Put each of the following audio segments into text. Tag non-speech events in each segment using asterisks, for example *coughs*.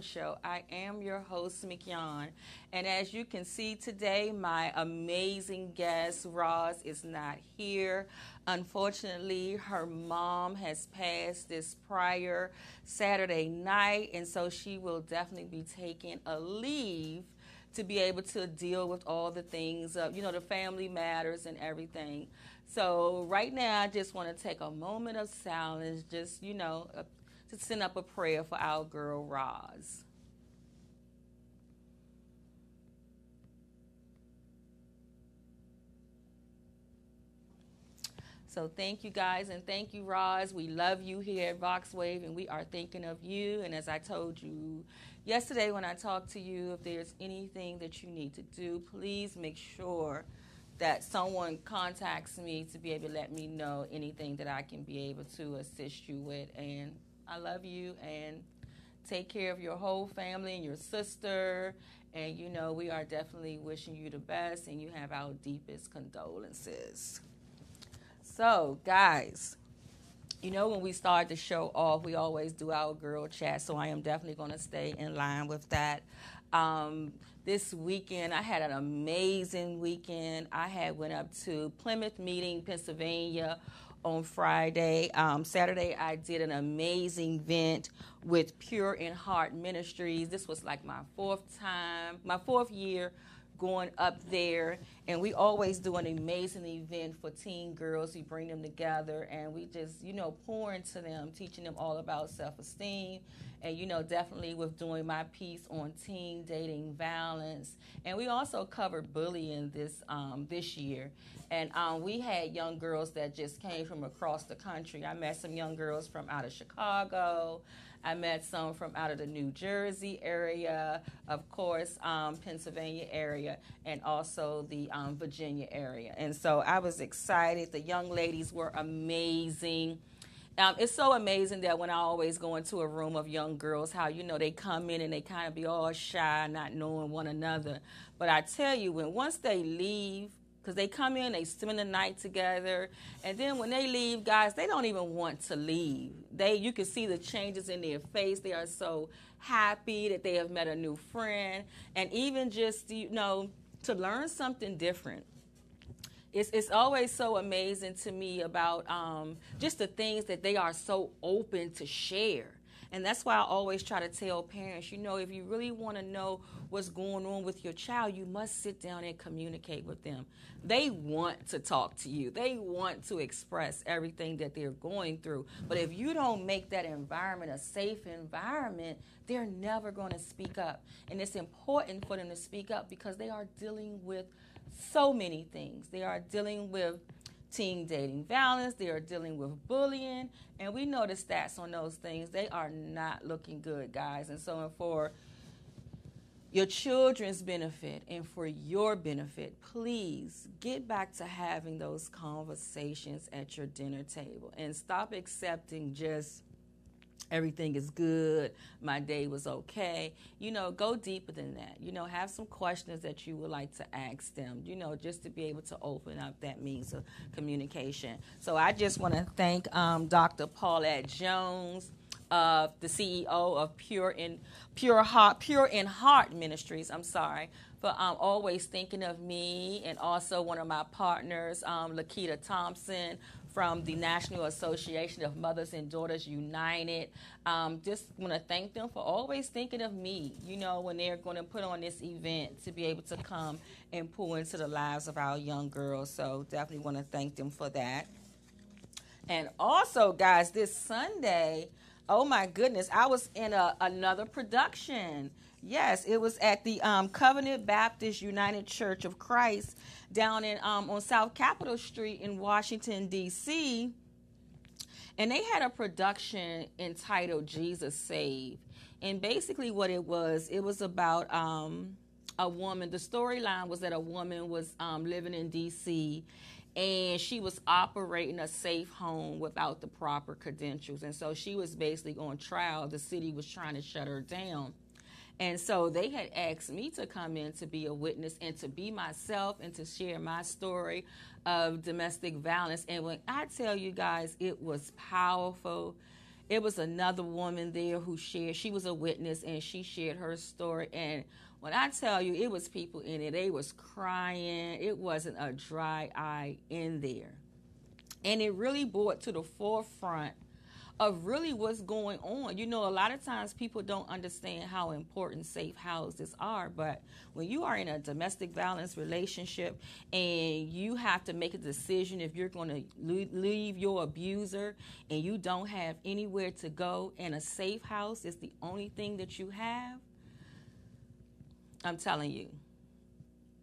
Show. I am your host, Mignon. And as you can see today, my amazing guest, Roz, is not here. Unfortunately, her mom has passed this prior Saturday night, and so she will definitely be taking a leave to be able to deal with all the things, uh, you know, the family matters and everything. So right now, I just want to take a moment of silence, just you know, to send up a prayer for our girl Roz. So thank you guys and thank you, Roz. We love you here at VoxWave and we are thinking of you. And as I told you yesterday when I talked to you, if there's anything that you need to do, please make sure that someone contacts me to be able to let me know anything that I can be able to assist you with. And I love you and take care of your whole family and your sister. And you know, we are definitely wishing you the best and you have our deepest condolences. So, guys, you know, when we start the show off, we always do our girl chat. So, I am definitely going to stay in line with that. Um, this weekend, I had an amazing weekend. I had went up to Plymouth Meeting, Pennsylvania on Friday. Um, Saturday, I did an amazing event with Pure in Heart Ministries. This was like my fourth time, my fourth year going up there and we always do an amazing event for teen girls. We bring them together and we just you know pour into them teaching them all about self-esteem and you know definitely with doing my piece on teen dating violence. And we also covered bullying this um, this year. And um, we had young girls that just came from across the country. I met some young girls from out of chicago I met some from out of the New Jersey area, of course, um, Pennsylvania area, and also the um, Virginia area. And so I was excited. The young ladies were amazing. Um, it's so amazing that when I always go into a room of young girls, how you know they come in and they kind of be all shy, not knowing one another. But I tell you, when once they leave because they come in, they spend the night together, and then when they leave, guys, they don't even want to leave. They, you can see the changes in their face. They are so happy that they have met a new friend, and even just you know to learn something different. It's, it's always so amazing to me about um, just the things that they are so open to share and that's why I always try to tell parents, you know, if you really want to know what's going on with your child, you must sit down and communicate with them. They want to talk to you, they want to express everything that they're going through. But if you don't make that environment a safe environment, they're never going to speak up. And it's important for them to speak up because they are dealing with so many things. They are dealing with teen dating violence, they are dealing with bullying, and we know the stats on those things. They are not looking good, guys. And so, and for your children's benefit and for your benefit, please get back to having those conversations at your dinner table and stop accepting just everything is good, my day was okay. You know, go deeper than that. You know, have some questions that you would like to ask them, you know, just to be able to open up that means of communication. So I just want to thank um, Dr. Paulette Jones. Uh, the CEO of Pure in Pure Heart Pure in Heart Ministries. I'm sorry for um, always thinking of me, and also one of my partners, um, Lakita Thompson, from the National Association of Mothers and Daughters United. Um, just want to thank them for always thinking of me, you know, when they're going to put on this event to be able to come and pull into the lives of our young girls. So definitely want to thank them for that. And also, guys, this Sunday, oh my goodness, I was in a, another production. Yes, it was at the um, Covenant Baptist United Church of Christ down in um, on South Capitol Street in Washington D.C. And they had a production entitled Jesus Save. And basically, what it was, it was about um, a woman. The storyline was that a woman was um, living in D.C. and she was operating a safe home without the proper credentials. And so she was basically on trial. The city was trying to shut her down. And so they had asked me to come in to be a witness and to be myself and to share my story of domestic violence. And when I tell you guys, it was powerful. it was another woman there who shared. She was a witness and she shared her story. And when I tell you, it was people in it. They was crying. It wasn't a dry eye in there, and it really brought to the forefront of really what's going on. You know, a lot of times people don't understand how important safe houses are, but when you are in a domestic violence relationship and you have to make a decision if you're going to leave your abuser and you don't have anywhere to go and a safe house is the only thing that you have, I'm telling you,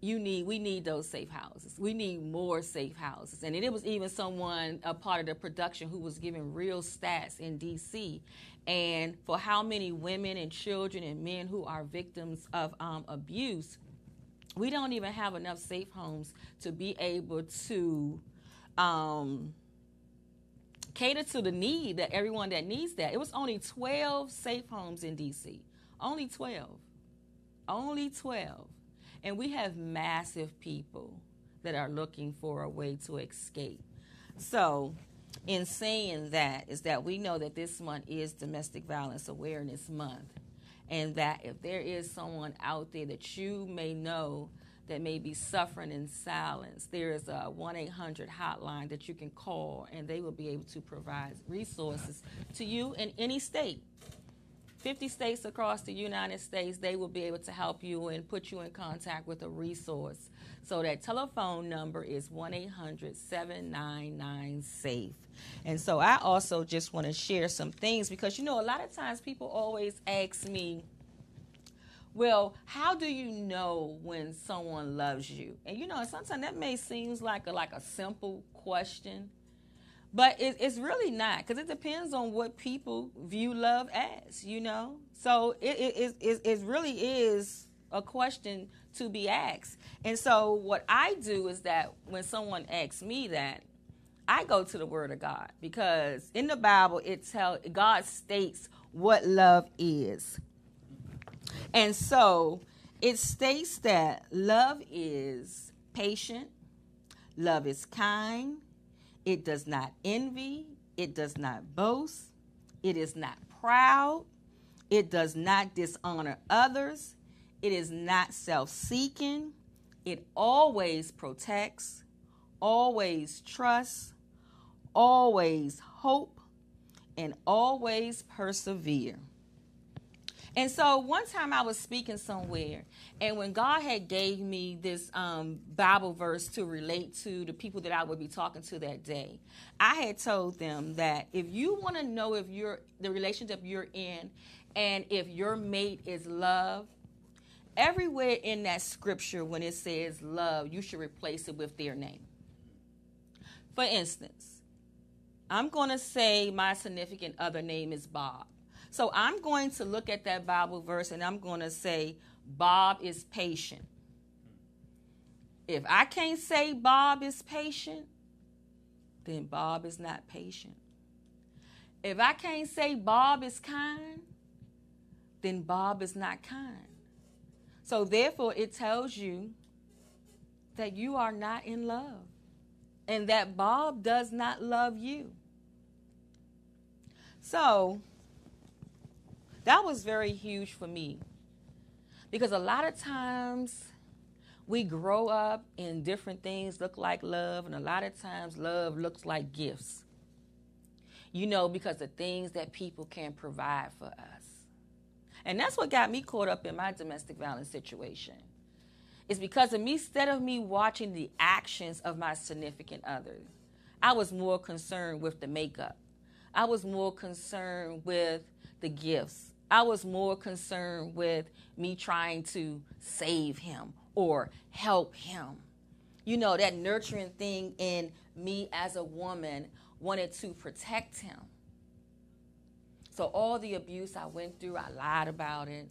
you need we need those safe houses. We need more safe houses. And it was even someone a part of the production who was giving real stats in dc and for how many women and children and men who are victims of um, abuse we don't even have enough safe homes to be able to um, cater to the need that everyone that needs that. It was only 12 safe homes in dc only 12 only 12 and we have massive people that are looking for a way to escape. So, in saying that, is that we know that this month is Domestic Violence Awareness Month. And that if there is someone out there that you may know that may be suffering in silence, there is a 1 800 hotline that you can call, and they will be able to provide resources to you in any state. 50 states across the United States, they will be able to help you and put you in contact with a resource. So that telephone number is 1 800 799 SAFE. And so I also just want to share some things because, you know, a lot of times people always ask me, well, how do you know when someone loves you? And you know, sometimes that may seem like a like a simple question, but it, it's really not because it depends on what people view love as, you know? So it, it, it, it really is a question to be asked. And so what I do is that when someone asks me that, I go to the Word of God because in the Bible it tell God states what love is. And so it states that love is patient, love is kind, it does not envy. It does not boast. It is not proud. It does not dishonor others. It is not self seeking. It always protects, always trusts, always hope, and always persevere. And so one time I was speaking somewhere, and when God had gave me this um, Bible verse to relate to the people that I would be talking to that day, I had told them that if you want to know if you're the relationship you're in, and if your mate is love, everywhere in that scripture when it says love, you should replace it with their name. For instance, I'm going to say my significant other name is Bob. So I'm going to look at that Bible verse and I'm going to say, Bob is patient. If I can't say Bob is patient, then Bob is not patient. If I can't say Bob is kind, then Bob is not kind. So therefore, it tells you that you are not in love and that Bob does not love you. So that was very huge for me because a lot of times we grow up and different things look like love, and a lot of times love looks like gifts. You know, because the things that people can provide for us. And that's what got me caught up in my domestic violence situation. It's because of me, instead of me watching the actions of my significant other, I was more concerned with the makeup. I was more concerned with the gifts. I was more concerned with me trying to save him or help him. You know, that nurturing thing in me as a woman wanted to protect him. So, all the abuse I went through, I lied about it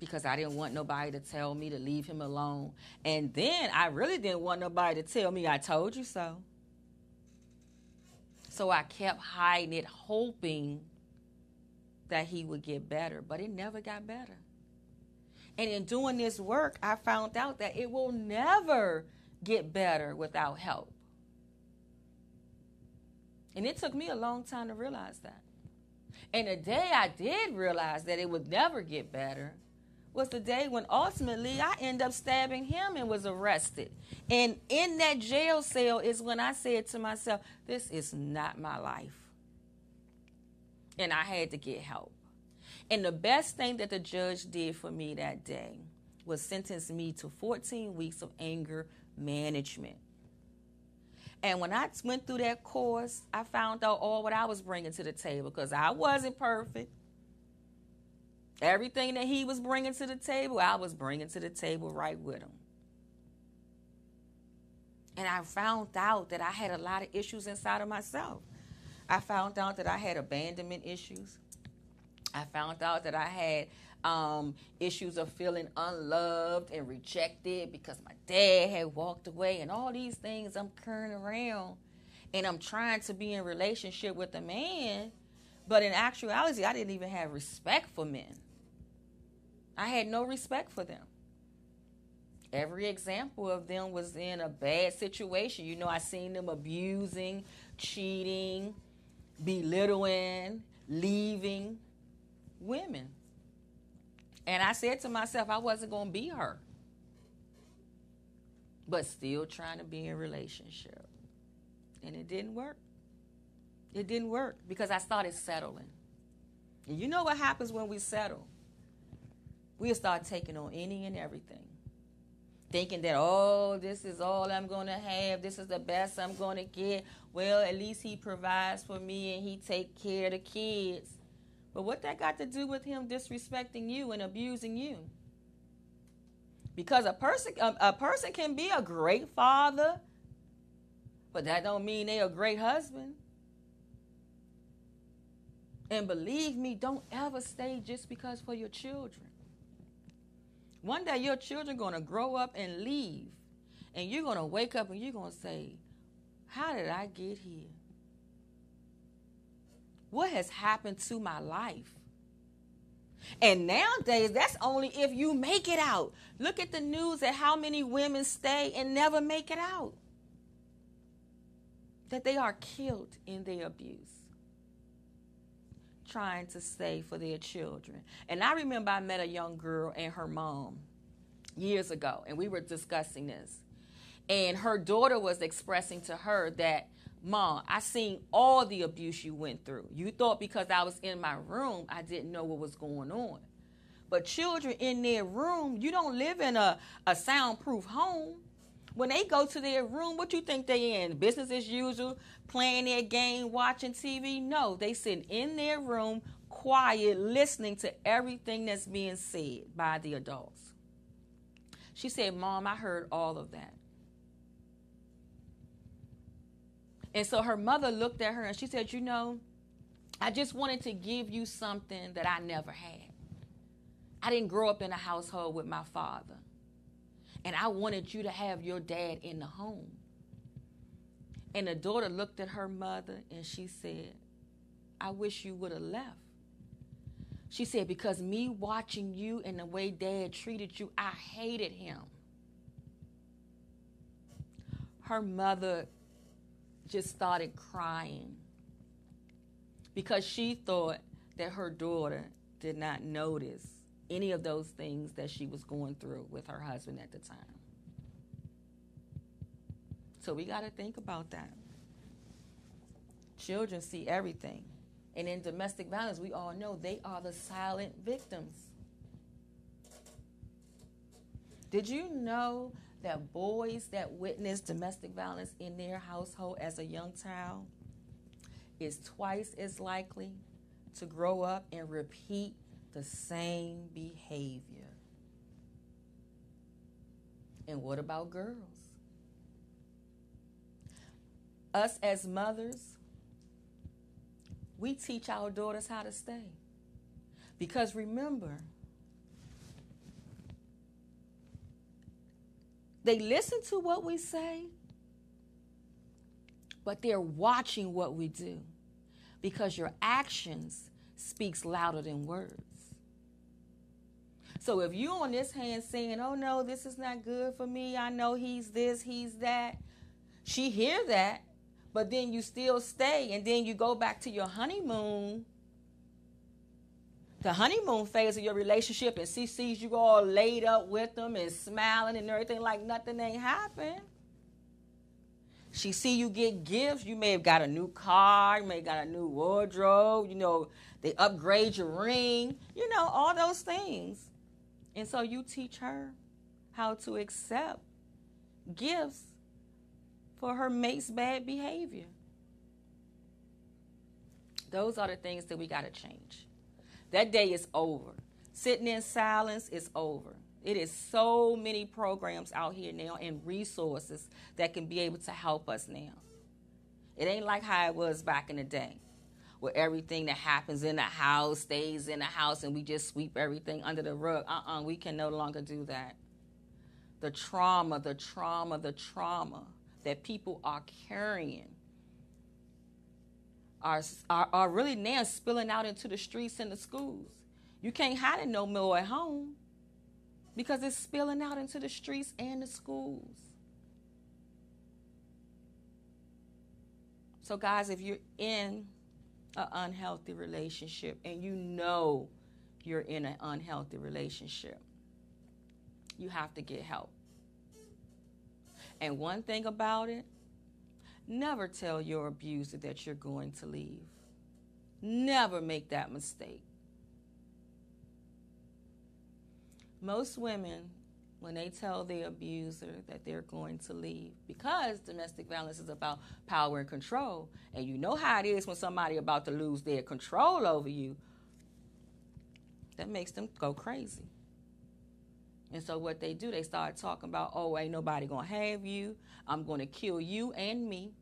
because I didn't want nobody to tell me to leave him alone. And then I really didn't want nobody to tell me I told you so. So I kept hiding it, hoping that he would get better, but it never got better. And in doing this work, I found out that it will never get better without help. And it took me a long time to realize that. And the day I did realize that it would never get better was the day when ultimately I ended up stabbing him and was arrested. And in that jail cell is when I said to myself, This is not my life. And I had to get help. And the best thing that the judge did for me that day was sentence me to 14 weeks of anger management. And when I went through that course, I found out all what I was bringing to the table because I wasn't perfect. Everything that he was bringing to the table, I was bringing to the table right with him. And I found out that I had a lot of issues inside of myself. I found out that I had abandonment issues. I found out that I had um, issues of feeling unloved and rejected because my dad had walked away, and all these things I'm carrying around, and I'm trying to be in relationship with a man, but in actuality, I didn't even have respect for men. I had no respect for them. Every example of them was in a bad situation. You know, I seen them abusing, cheating, belittling, leaving women. And I said to myself, I wasn't going to be her. But still trying to be in relationship. And it didn't work. It didn't work because I started settling. And you know what happens when we settle? We'll start taking on any and everything. Thinking that, oh, this is all I'm going to have. This is the best I'm going to get. Well, at least he provides for me and he take care of the kids. But what that got to do with him disrespecting you and abusing you? Because a person a, a person can be a great father, but that don't mean they a great husband. And believe me, don't ever stay just because for your children. One day your children going to grow up and leave, and you're going to wake up and you're going to say, "How did I get here?" What has happened to my life? And nowadays, that's only if you make it out. Look at the news at how many women stay and never make it out. That they are killed in their abuse, trying to say for their children. And I remember I met a young girl and her mom years ago, and we were discussing this. And her daughter was expressing to her that Mom, I seen all the abuse you went through. You thought because I was in my room, I didn't know what was going on. But children in their room, you don't live in a, a soundproof home. When they go to their room, what you think they in? Business as usual, playing their game, watching TV? No, they sit in their room, quiet, listening to everything that's being said by the adults. She said, Mom, I heard all of that. And so her mother looked at her and she said, You know, I just wanted to give you something that I never had. I didn't grow up in a household with my father. And I wanted you to have your dad in the home. And the daughter looked at her mother and she said, I wish you would have left. She said, Because me watching you and the way dad treated you, I hated him. Her mother just started crying because she thought that her daughter did not notice any of those things that she was going through with her husband at the time. So we got to think about that. Children see everything. And in domestic violence, we all know they are the silent victims. Did you know that boys that witness domestic violence in their household as a young child is twice as likely to grow up and repeat the same behavior. And what about girls? Us as mothers, we teach our daughters how to stay. Because remember, They listen to what we say, but they're watching what we do because your actions speaks louder than words. So if you on this hand saying, "Oh no, this is not good for me. I know he's this, he's that." She hear that, but then you still stay and then you go back to your honeymoon. The honeymoon phase of your relationship and she sees you all laid up with them and smiling and everything like nothing ain't happened. She see you get gifts. You may have got a new car. You may have got a new wardrobe. You know they upgrade your ring. You know all those things and so you teach her how to accept gifts for her mate's bad behavior. Those are the things that we got to change. That day is over. Sitting in silence is over. It is so many programs out here now and resources that can be able to help us now. It ain't like how it was back in the day, where everything that happens in the house stays in the house and we just sweep everything under the rug. Uh uh-uh, uh we can no longer do that. The trauma, the trauma, the trauma that people are carrying are, are, are really now spilling out into the streets and the schools. You can't hide it no more at home because it's spilling out into the streets and the schools. So, guys, if you're in an unhealthy relationship and you know you're in an unhealthy relationship, you have to get help. And one thing about it, never tell your abuser that you're going to leave. Never make that mistake. Most women, when they tell the abuser that they're going to leave, because domestic violence is about power and control, and you know how it is when somebody about to lose their control over you, that makes them go crazy. And so what they do, they start talking about, oh, ain't nobody gonna have you. I'm gonna kill you and me.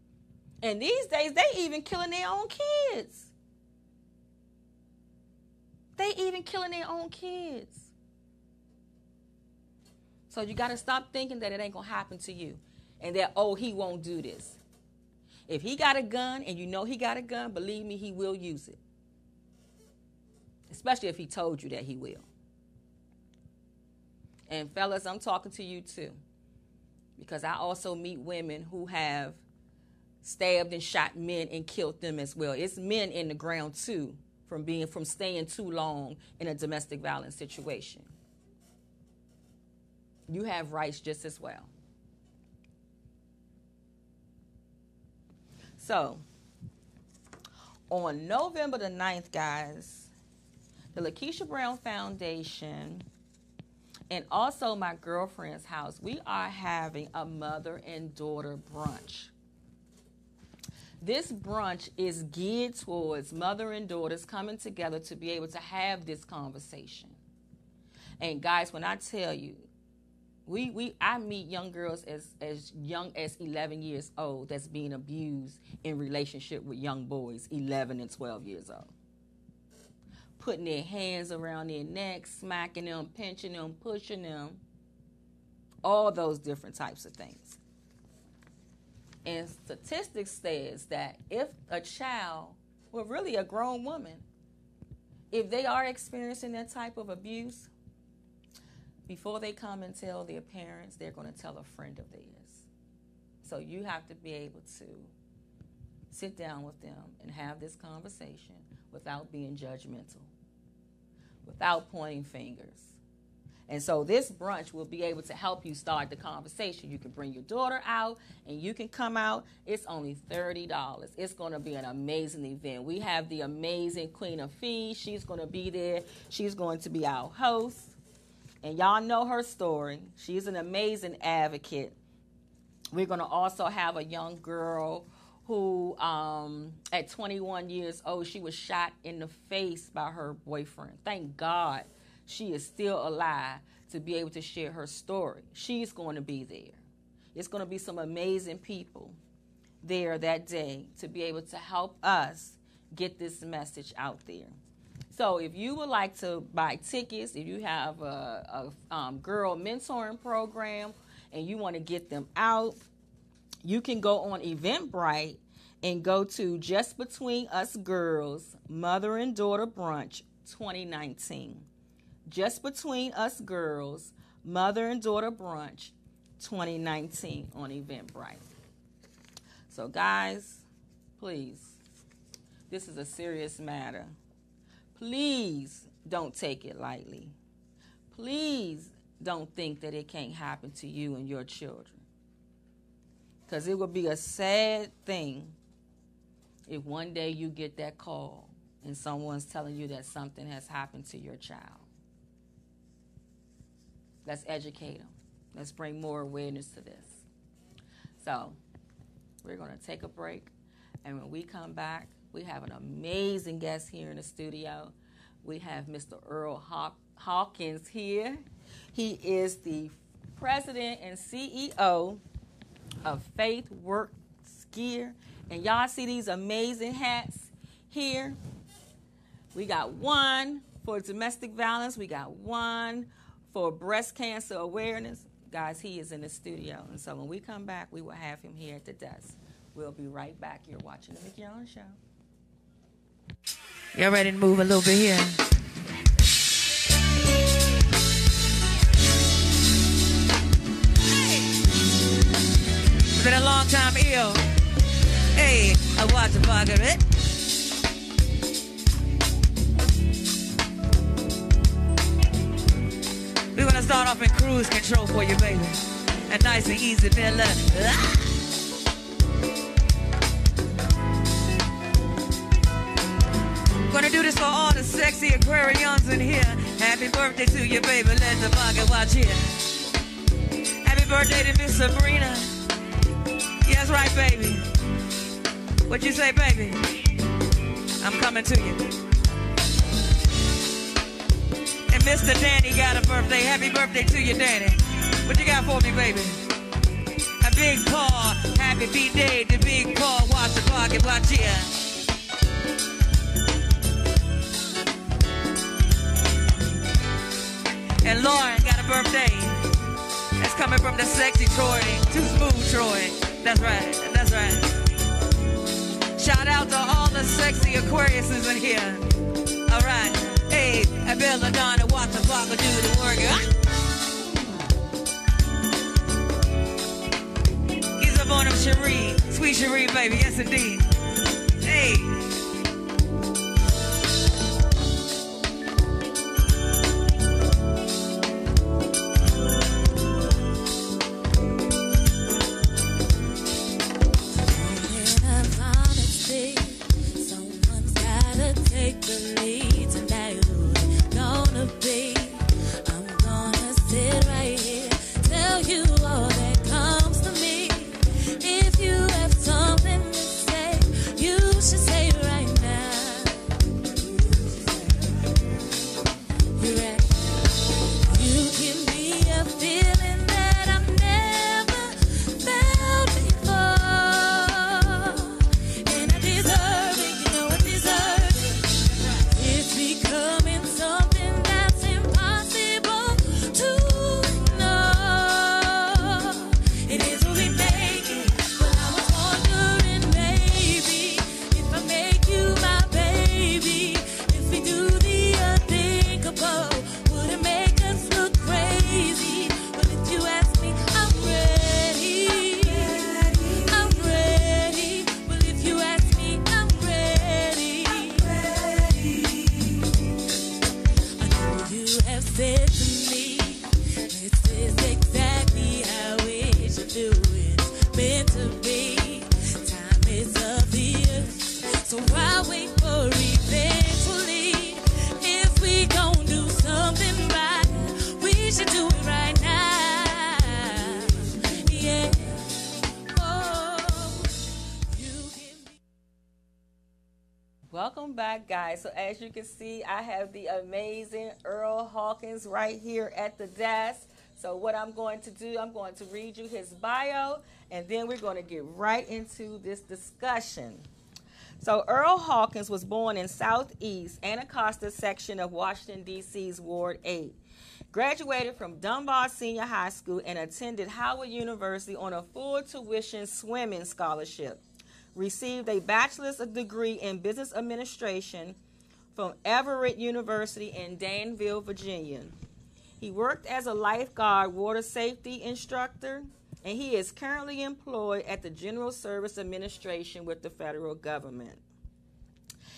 And these days, they even killing their own kids. They even killing their own kids. So you got to stop thinking that it ain't gonna happen to you, and that oh he won't do this. If he got a gun and you know he got a gun, believe me, he will use it. Especially if he told you that he will. And fellas, I'm talking to you too. Because I also meet women who have stabbed and shot men and killed them as well. It's men in the ground too from being from staying too long in a domestic violence situation. You have rights just as well. So, on November the 9th, guys, the Lakeisha Brown Foundation and also my girlfriend's house, we are having a mother and daughter brunch. This brunch is geared towards mother and daughters coming together to be able to have this conversation. And guys, when I tell you, we, we I meet young girls as, as young as 11 years old that's being abused in relationship with young boys 11 and 12 years old putting their hands around their necks, smacking them, pinching them, pushing them, all those different types of things. And statistics says that if a child, well, really a grown woman, if they are experiencing that type of abuse, before they come and tell their parents, they're going to tell a friend of theirs. So you have to be able to sit down with them and have this conversation without being judgmental without pointing fingers. And so this brunch will be able to help you start the conversation. You can bring your daughter out and you can come out. It's only $30. It's going to be an amazing event. We have the amazing Queen of Fees. She's going to be there. She's going to be our host. And y'all know her story. She's an amazing advocate. We're going to also have a young girl who, um, at 21 years old, she was shot in the face by her boyfriend. Thank God she is still alive to be able to share her story. She's going to be there. It's going to be some amazing people there that day to be able to help us get this message out there. So, if you would like to buy tickets, if you have a, a um, girl mentoring program and you want to get them out, you can go on Eventbrite and go to Just Between Us Girls Mother and Daughter Brunch 2019. Just Between Us Girls Mother and Daughter Brunch 2019 on Eventbrite. So, guys, please, this is a serious matter. Please don't take it lightly. Please don't think that it can't happen to you and your children. Because it would be a sad thing if one day you get that call and someone's telling you that something has happened to your child. Let's educate them. Let's bring more awareness to this. So, we're going to take a break. And when we come back, we have an amazing guest here in the studio. We have Mr. Earl Hawkins here. He is the president and CEO of Faith Works Gear. And y'all see these amazing hats here? We got one for domestic violence, we got one for breast cancer awareness. Guys, he is in the studio. And so when we come back, we will have him here at the desk. We'll be right back. You're watching The Mignon Show. Y'all ready to move a little bit here? It's been a long time ill. Hey, I watch the pocket it. We're gonna start off in cruise control for you, baby. And nice and easy, fella. Ah! Gonna do this for all the sexy Aquarians in here. Happy birthday to you, baby. Let the pocket watch here. Happy birthday to Miss Sabrina. Yes, right, baby. What you say, baby? I'm coming to you. And Mr. Danny got a birthday. Happy birthday to you, Danny. What you got for me, baby? A big paw. Happy birthday to Big Paw. Watch the pocket, watch here. And Lauren got a birthday. That's coming from the sexy Troy. Too smooth, Troy. That's right. That's right. Shout out to all the sexy Aquariuses in here. All right. Hey, I belladonna, watch the clock do the work. Ah! He's up on him, Cherie. Sweet Cherie, baby. Yes, indeed. Hey. As you can see, I have the amazing Earl Hawkins right here at the desk. So what I'm going to do, I'm going to read you his bio, and then we're going to get right into this discussion. So Earl Hawkins was born in Southeast Anacostia section of Washington, D.C.'s Ward 8. Graduated from Dunbar Senior High School and attended Howard University on a full tuition swimming scholarship. Received a bachelor's degree in business administration from Averett University in Danville, Virginia. He worked as a lifeguard water safety instructor and he is currently employed at the General Service Administration with the federal government.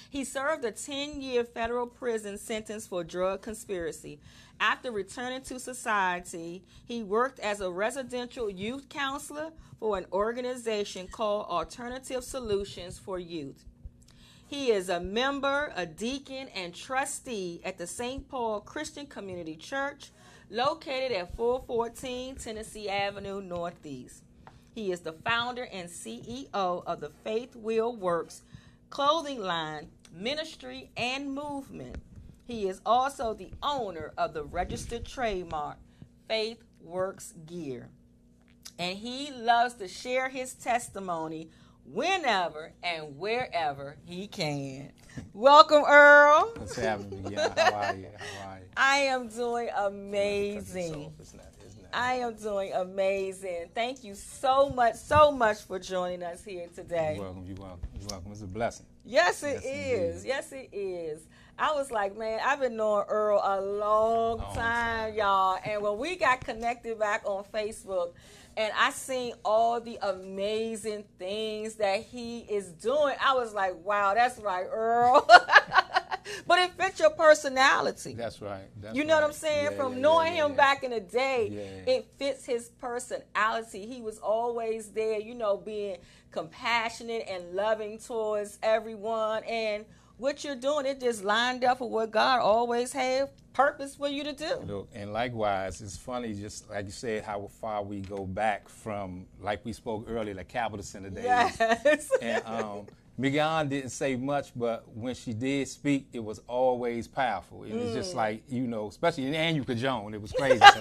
He served a 10 year federal prison sentence for drug conspiracy. After returning to society, he worked as a residential youth counselor for an organization called Alternative Solutions for Youth. He is a member, a deacon, and trustee at the St. Paul Christian Community Church, located at 414 Tennessee Avenue Northeast. He is the founder and CEO of the Faith Will Works clothing line, ministry, and movement. He is also the owner of the registered trademark Faith Works Gear. And he loves to share his testimony whenever and wherever he can. Welcome, Earl. What's happening, Miguel? How are you? How are you? I am doing amazing. It's not, it's not. I am doing amazing. Thank you so much, so much for joining us here today. You're welcome. You're welcome. You're welcome. It's a blessing. Yes, it Yes, is. indeed. Yes, it is. I was like, man, I've been knowing Earl a long Long time, y'all. And when we got connected back on Facebook, and I seen all the amazing things that he is doing, I was like, wow, that's right, Earl. *laughs* but it fits your personality. That's right. That's You know what. I'm saying? Yeah, From yeah, knowing yeah, him back in the day, it fits his personality. He was always there, you know, being compassionate and loving towards everyone. And what you're doing, it just lined up with what God always had purpose for you to do. Look, and likewise, it's funny, just like you said, how far we go back from, like we spoke earlier, the Capital Center days. Yes. *laughs* And um, Mignon didn't say much, but when she did speak, it was always powerful. And it's Mm. just like, you know, especially and you could Joan, it was crazy. *laughs*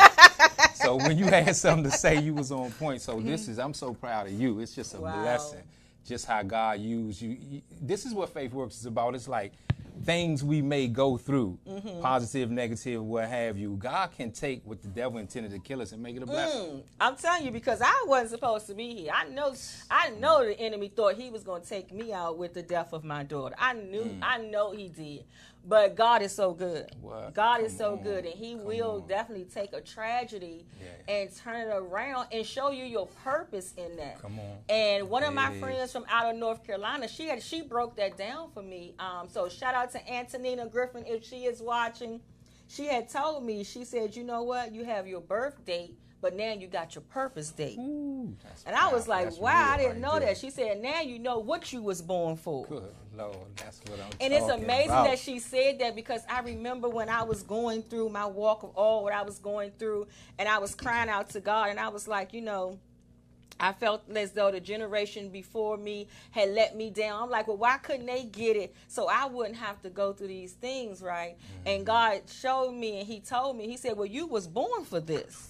So, when you had something to say, you was on point. So this is, I'm so proud of you. It's just a Wow. blessing, just how God used. You- This is what Faith Works is about. It's like things we may go through, Mm-hmm. positive, negative, what have you. God can take what the devil intended to kill us and make it a blessing. Mm, I'm telling you because I wasn't supposed to be here. I know I know the enemy thought he was going to take me out with the death of my daughter. I knew Mm. I know he did. But God is so good. What? God is so on. good and he will on. definitely take a tragedy Yeah. and turn it around and show you your purpose in that. Come on. And one of my friends from out of North Carolina, she had she broke that down for me. Um, so shout out to Antonina Griffin if she is watching. She had told me, she said, you know what, you have your birth date, but now you got your purpose date. Ooh, And I was like, wow, I didn't know that. She said, now you know what you was born for. Good Lord, that's what I'm And it's amazing about. that she said that because I remember when I was going through my walk of all what I was going through, and I was crying out to God, and I was like, you know, I felt as though the generation before me had let me down. I'm like, well, why couldn't they get it so I wouldn't have to go through these things, right? Mm-hmm. And God showed me, and He told me, He said, well, you was born for this.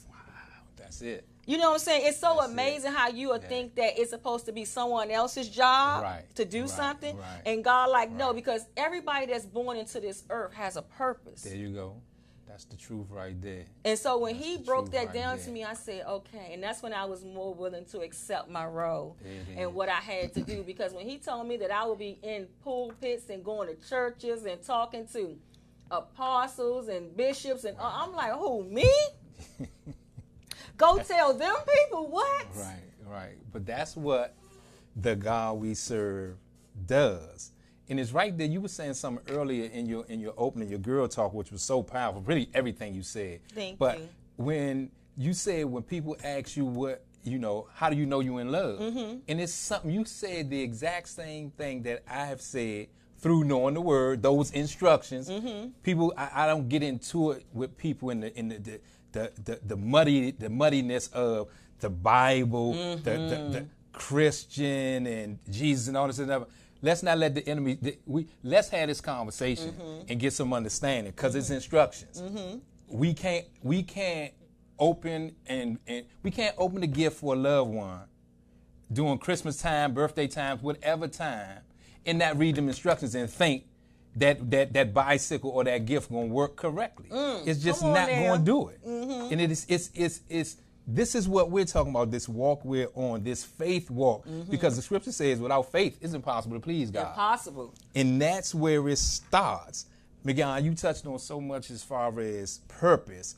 That's it. You know what I'm saying? It's so That's it. amazing how you would Yeah. think that it's supposed to be someone else's job Right, to do right, something. right, And God, like, no, because everybody that's born into this earth has a purpose. There you go. That's the truth right there. And so when That's he broke that right down there. to me, I said, okay. And that's when I was more willing to accept my role and what I had to do. *coughs* Because when he told me that I would be in pulpits and going to churches and talking to apostles and bishops, and uh, I'm like, who, me? *laughs* Go tell them people what? Right, right. But that's what the God we serve does. And it's right there. You were saying something earlier in your in your opening, your girl talk, which was so powerful. Really, everything you said. Thank but you. when you said when people ask you what you know, how do you know you're in love? Mm-hmm. And it's something you said the exact same thing that I have said through knowing the word, those instructions. Mm-hmm. People, I, I don't get into it with people in the in the the the, the, the muddy the muddiness of the Bible, the, the, Mm-hmm. the Christian and Jesus and all this and that. Let's not let the enemy. the- We let's have this conversation Mm-hmm. and get some understanding because it's instructions. We can't we can't open and and we can't open the gift for a loved one during Christmas time, birthday times, whatever time, and not read them instructions and think that that that bicycle or that gift gonna work correctly. it's just Mm, come on not now. Mm-hmm. gonna do it. And it is it's it's it's this is what we're talking about, this walk we're on, this faith walk. Mm-hmm. Because the scripture says without faith it's impossible to please God. Impossible. And that's where it starts. Mignon, you touched on so much as far as purpose.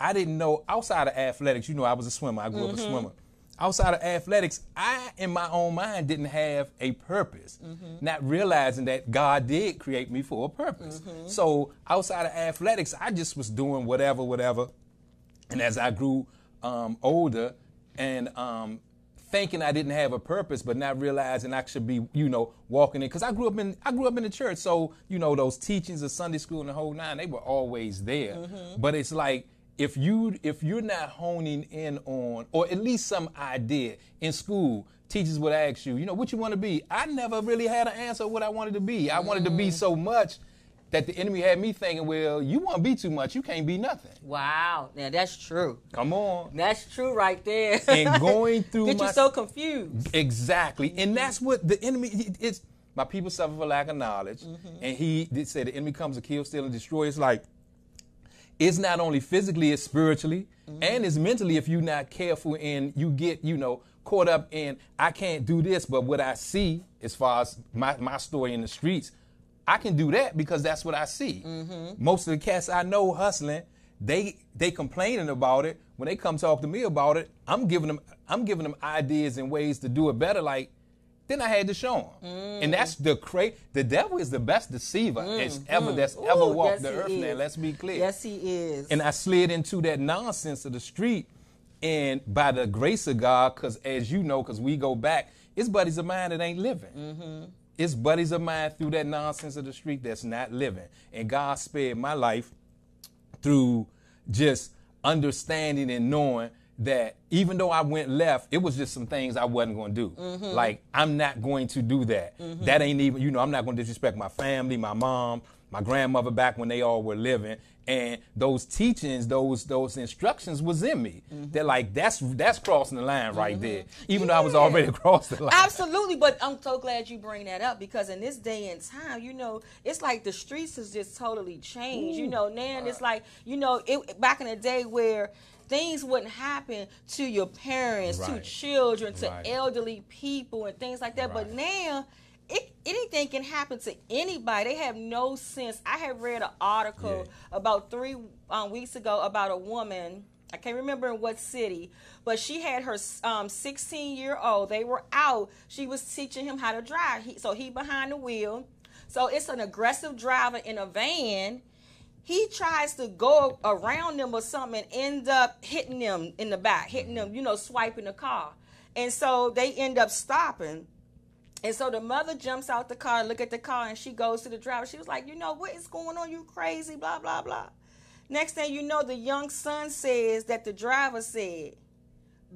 I didn't know outside of athletics, you know, I was a swimmer. I grew up a swimmer. Outside of athletics, I, in my own mind, didn't have a purpose, Mm-hmm. not realizing that God did create me for a purpose. Mm-hmm. So outside of athletics, I just was doing whatever, whatever. And as I grew um, older and um, thinking I didn't have a purpose, but not realizing I should be, you know, walking in. Because I grew up in, I grew up in the church, so you know those teachings of Sunday school and the whole nine, they were always there. But it's like if you if you're not honing in on, or at least some idea in school. Teachers would ask you, you know, what you want to be. I never really had an answer what I wanted to be. I wanted to be so much that the enemy had me thinking, well, you want to be too much, you can't be nothing. Wow. Now that's true. Come on. That's true right there. And going *laughs* through Get my you so confused. Exactly. And that's what the enemy it's my people suffer for lack of knowledge. Mm-hmm. And he did say the enemy comes to kill, steal, and destroy. It's like it's not only physically, it's spiritually Mm-hmm. and it's mentally if you're not careful and you get, you know, caught up in I can't do this, but what I see as far as my, my story in the streets, I can do that because that's what I see. Mm-hmm. Most of the cats I know hustling, they they complaining about it. When they come talk to me about it, I'm giving them I'm giving them ideas and ways to do it better. Like then I had to show them, and that's mm. the cra The devil is the best deceiver mm. that's ever mm. that's ever walked yes, the earth. Now let's be clear. Yes, he is. And I slid into that nonsense of the street. And by the grace of God, because as you know, because we go back, it's buddies of mine that ain't living. Mm-hmm. It's buddies of mine through that nonsense of the street that's not living. And God spared my life through just understanding and knowing that even though I went left, it was just some things I wasn't going to do. Mm-hmm. Like, I'm not going to do that. Mm-hmm. That ain't even, you know, I'm not going to disrespect my family, my mom, my grandmother back when they all were living. And those teachings, those those instructions was in me. Mm-hmm. They're like, that's that's crossing the line right there. Mm-hmm. Even though I was already *laughs* across the line. Absolutely, but I'm so glad you bring that up because in this day and time, you know, it's like the streets has just totally changed. You know, now it's like, you know, it back in the day where things wouldn't happen to your parents, to children, to Right. elderly people and things like that. But now it, anything can happen to anybody. They have no sense. I had read an article Yeah. about three um, weeks ago about a woman. I can't remember in what city, but she had her um, 16 year old. They were out. She was teaching him how to drive. He, so he behind the wheel. So it's an aggressive driver in a van. He tries to go around them or something and end up hitting them in the back, hitting them, you know, swiping the car. And so they end up stopping. And so the mother jumps out the car, look at the car, and she goes to the driver. She was like, you know, what is going on? You crazy, blah, blah, blah. Next thing you know, the young son says that the driver said,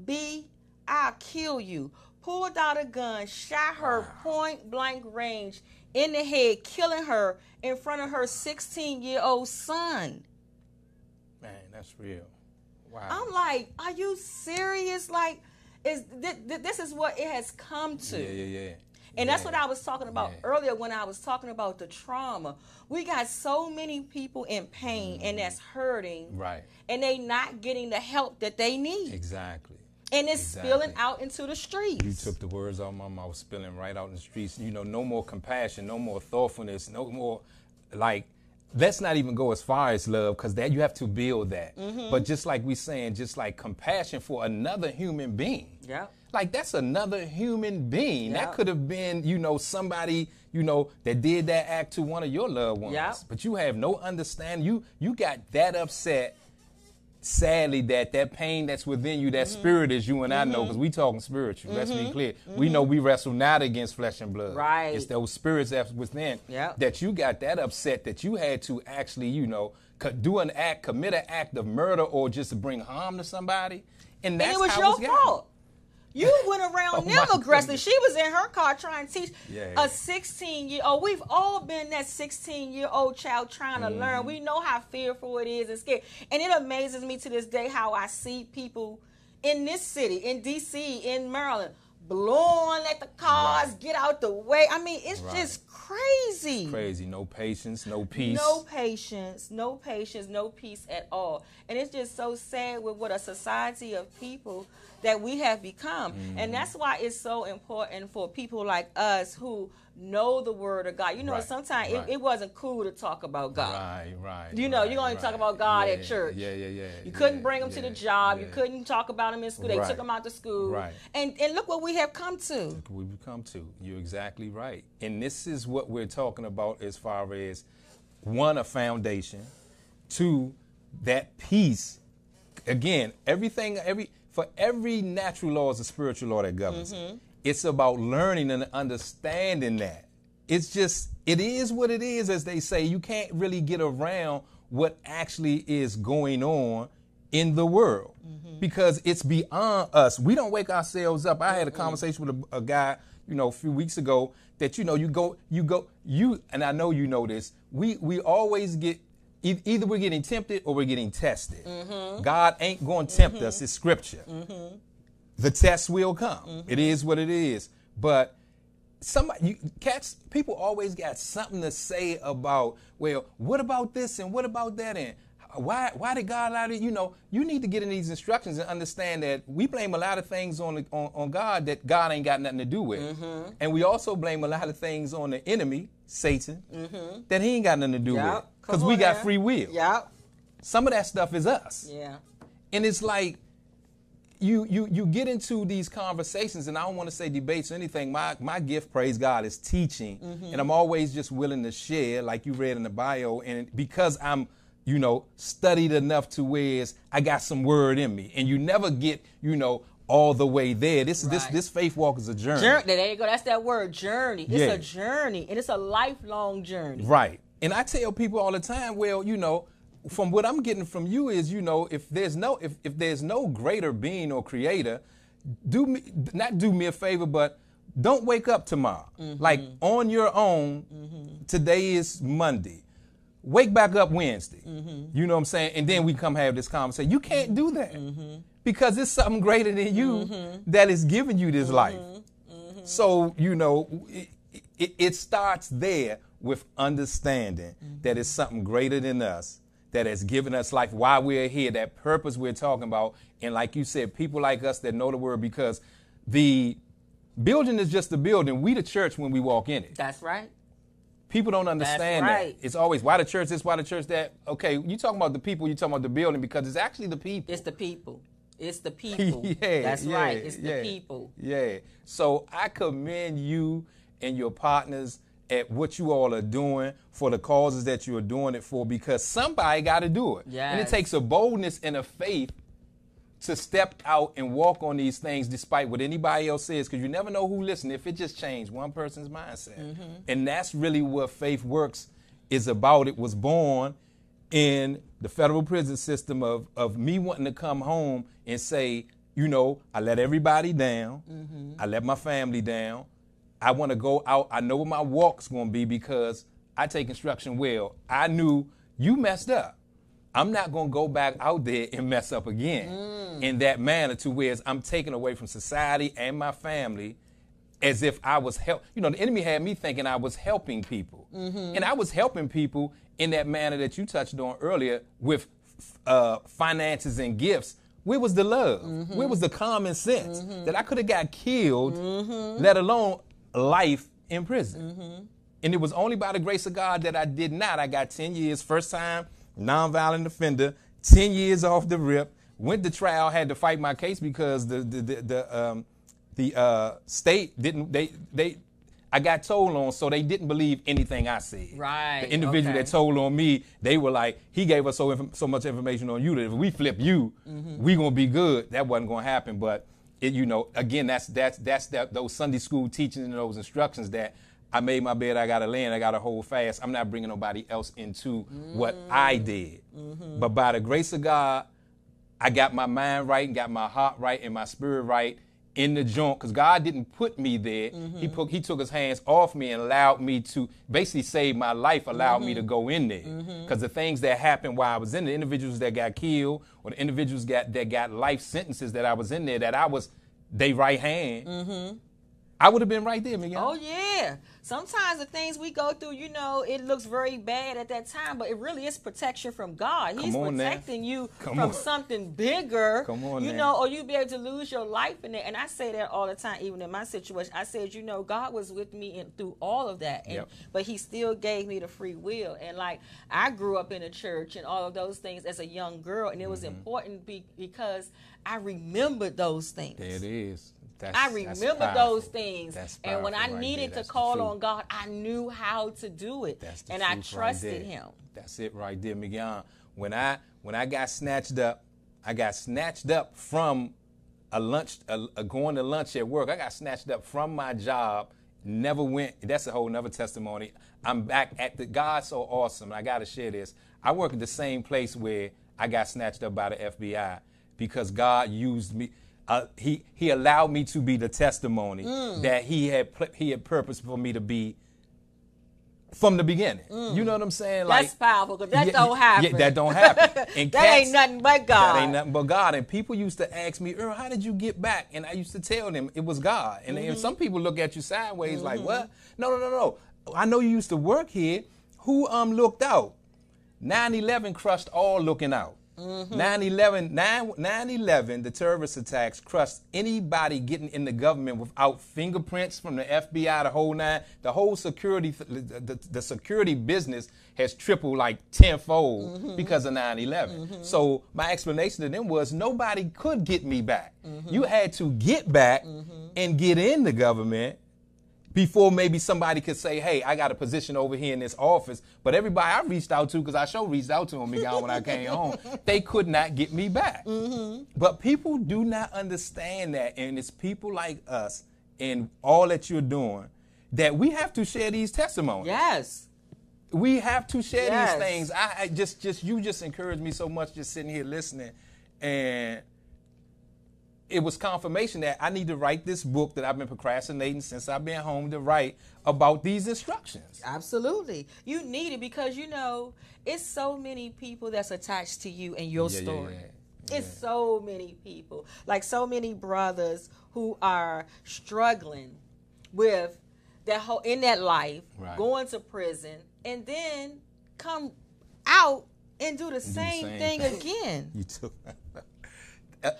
B, I'll kill you. Pulled out a gun, shot her point blank range in the head, killing her in front of her 16 year old son. Man, that's real. Wow. I'm like, are you serious? Like, is th- th- this is what it has come to? yeah, yeah, yeah. And that's what I was talking about Yeah. earlier when I was talking about the trauma. We got so many people in pain and that's hurting. Mm-hmm. Right. And they not getting the help that they need. Exactly. And it's Exactly. spilling out into the streets. You took the words out of my mouth, spilling right out in the streets. You know, no more compassion, no more thoughtfulness, no more like. Let's not even go as far as love, because that you have to build that. Mm-hmm. But just like we saying, just like compassion for another human being. Yeah. Like that's another human being. Yep. That could have been, you know, somebody, you know, that did that act to one of your loved ones. Yep. But you have no understanding. You you got that upset sadly that that pain that's within you, that Mm-hmm. spirit is you and I know, mm-hmm. because we talking spiritual. Let's be mm-hmm. clear. We mm-hmm. know we wrestle not against flesh and blood. Right. It's those spirits that's within Yep. that you got that upset that you had to actually, you know, do an act, commit an act of murder, or just to bring harm to somebody. And and that's it was how your fault. You went around *laughs* Oh, them aggressively. goodness. She was in her car trying to teach Yeah. a 16 year old. We've all been that 16 year old child trying to Mm-hmm. learn. We know how fearful it is and scared. And it amazes me to this day how I see people in this city, in DC, in Maryland, blowing at the cars, Right. get out the way. I mean, it's Right. just crazy. Crazy. No patience, no peace. No patience, no patience, no peace at all. And it's just so sad with what a society of people that we have become. Mm-hmm. And that's why it's so important for people like us who know the word of God. You know, Right, sometimes right. it, it wasn't cool to talk about God. Right, right. You know, right, you're gonna talk about God yeah, at church. Yeah, yeah, yeah. You couldn't yeah, bring them to the yeah, job. You couldn't talk about them in school. They took them out to school. Right. And and look what we have come to. Look what we've come to. You're exactly right. And this is what we're talking about as far as one, a foundation, two, that peace. Again, everything, every for every natural law is a spiritual law that governs. Mm-hmm. It's about learning and understanding that. It's just, it is what it is, as they say. You can't really get around what actually is going on in the world Mm-hmm. because it's beyond us. We don't wake ourselves up. I had a conversation with a, a guy, you know, a few weeks ago that you know you go, you go, you, and I know you know this. We we always get either we're getting tempted or we're getting tested. Mm-hmm. God ain't going to tempt mm-hmm. us. It's scripture. Mm-hmm. The test will come. Mm-hmm. It is what it is. But somebody, you, cats, people always got something to say about. Well, what about this and what about that and why why did God allow it? You know, you need to get in these instructions and understand that we blame a lot of things on the, on, on God that God ain't got nothing to do with, and we also blame a lot of things on the enemy, Satan, that he ain't got nothing to do with Yep. Because we got now. free will. Yep. Some of that stuff is us Yeah. and it's like you you you get into these conversations and i don't want to say debates or anything my my gift praise god is teaching mm-hmm. and i'm always just willing to share like you read in the bio and because i'm you know studied enough to where i got some word in me and you never get you know all the way there this this this faith walk is a journey Journey. There you go. That's that word, journey. It's Yeah. a journey, and it's a lifelong journey. Right. And I tell people all the time, well, you know, from what I'm getting from you is, you know, if there's no if, if there's no greater being or creator, do me not do me a favor, but don't wake up tomorrow. Mm-hmm. Like on your own, mm-hmm. today is Monday. Wake back up Wednesday. Mm-hmm. You know what I'm saying? And then we come have this conversation. You can't do that. Because it's something greater than you that is giving you this life. So, you know, it, it, it starts there with understanding mm-hmm. that it's something greater than us that has given us life why we're here, that purpose we're talking about. And like you said, people like us that know the word because the building is just a building. We the church when we walk in it. That's right. People don't understand right. that. It's always why the church this, why the church that. Okay, you talking about the people, you talking about the building because it's actually the people. It's the people. It's the *laughs* people. yeah, That's yeah, right. It's the people. Yeah. So I commend you and your partners at what you all are doing for the causes that you are doing it for because somebody got to do it. And it takes a boldness and a faith to step out and walk on these things despite what anybody else says because you never know who listens if it just changed one person's mindset Mm-hmm. and that's really what faith works is about it was born in the federal prison system of, of me wanting to come home and say you know i let everybody down Mm-hmm. i let my family down i want to go out i know what my walk's going to be because i take instruction well i knew you messed up I'm not going to go back out there and mess up again Mm. in that manner to where I'm taken away from society and my family as if I was help. You know, the enemy had me thinking I was helping people. Mm-hmm. And I was helping people in that manner that you touched on earlier with uh, finances and gifts. Where was the love? Mm-hmm. Where was the common sense that I could have got killed, let alone life in prison? Mm-hmm. And it was only by the grace of God that I did not. I got 10 years, first time nonviolent offender, 10 years off the rip, went to trial, had to fight my case because the the the, the um the uh state didn't they they I got told on, so they didn't believe anything I said. Right, The individual okay. that told on me, they were like, he gave us so inf- so much information on you that if we flip you, Mm-hmm. we gonna be good. That wasn't gonna happen, but it, you know, again, that's that's that's that those Sunday school teachings and those instructions that I made my bed, I gotta land, I gotta hold fast. I'm not bringing nobody else into what I Mm-hmm. did, but by the grace of God, I got my mind right and got my heart right and my spirit right in the joint because God didn't put me there. He mm-hmm. put He took His hands off me and allowed me to basically save my life. Allowed me to mm-hmm. go in there mm-hmm. because the things that happened while I was in the individuals that got killed or the individuals got that got life sentences that I was in there that I was they right hand. I would have been right there, Mignon. Oh yeah. Sometimes the things we go through, you know, it looks very bad at that time, but it really is protection from God. He's on now. protecting you Come from on. something bigger. Come on You now. know, or you'd be able to lose your life in it. And I say that all the time, even in my situation. I said, you know, God was with me in, through all of that. And Yep. but he still gave me the free will. And like I grew up in a church and all of those things as a young girl, and it was Mm-hmm. important be, because I remembered those things. There it is. That's, I remember those things. And when I right needed to call on God, I knew how to do it. That's the and I truth right trusted him. That's it right there, Mignon. When I when I got snatched up, I got snatched up from a lunch, a, a going to lunch at work. I got snatched up from my job. Never went. That's a whole nother testimony. I'm back at the God so awesome. I got to share this. I work at the same place where I got snatched up by the FBI because God used me. Uh, he he allowed me to be the testimony Mm. that he had pl- he had purpose for me to be from the beginning. You know what I'm saying? Mm. That's powerful because that Yeah, don't happen. Yeah, that don't happen. *laughs* And that ain't nothing but God. That ain't nothing but God. And people used to ask me, Earl, how did you get back? And I used to tell them it was God. And, Mm-hmm. and some people look at you sideways like, what? No, no, no, no. I know you used to work here. Who um looked out? 9-11 crushed all looking out. Mm-hmm. 9-11, 9 9/11, the terrorist attacks crushed anybody getting in the government without fingerprints from the FBI, the whole nine. The whole security, the, the, the security business has tripled like tenfold Mm-hmm. because of 9/11. So my explanation to them was nobody could get me back. Mm-hmm. You had to get back and get in the government before maybe somebody could say, "Hey, I got a position over here in this office." But everybody I reached out to, because I sure reached out to them again when I came home, *laughs* they could not get me back. Mm-hmm. But people do not understand that, and it's people like us and all that you're doing that we have to share these testimonies. yes. We have to share Yes. these things. I, I just, just you just encouraged me so much just sitting here listening, and it was confirmation that I need to write this book that I've been procrastinating since I've been home to write about these instructions. Absolutely. You need it because you know it's so many people that's attached to you and your Yeah, yeah, story. yeah. It's so many people. Like so many brothers who are struggling with that whole in that life, Right. going to prison, and then come out and do the the same, same thing thing. again. *laughs* You too. *laughs*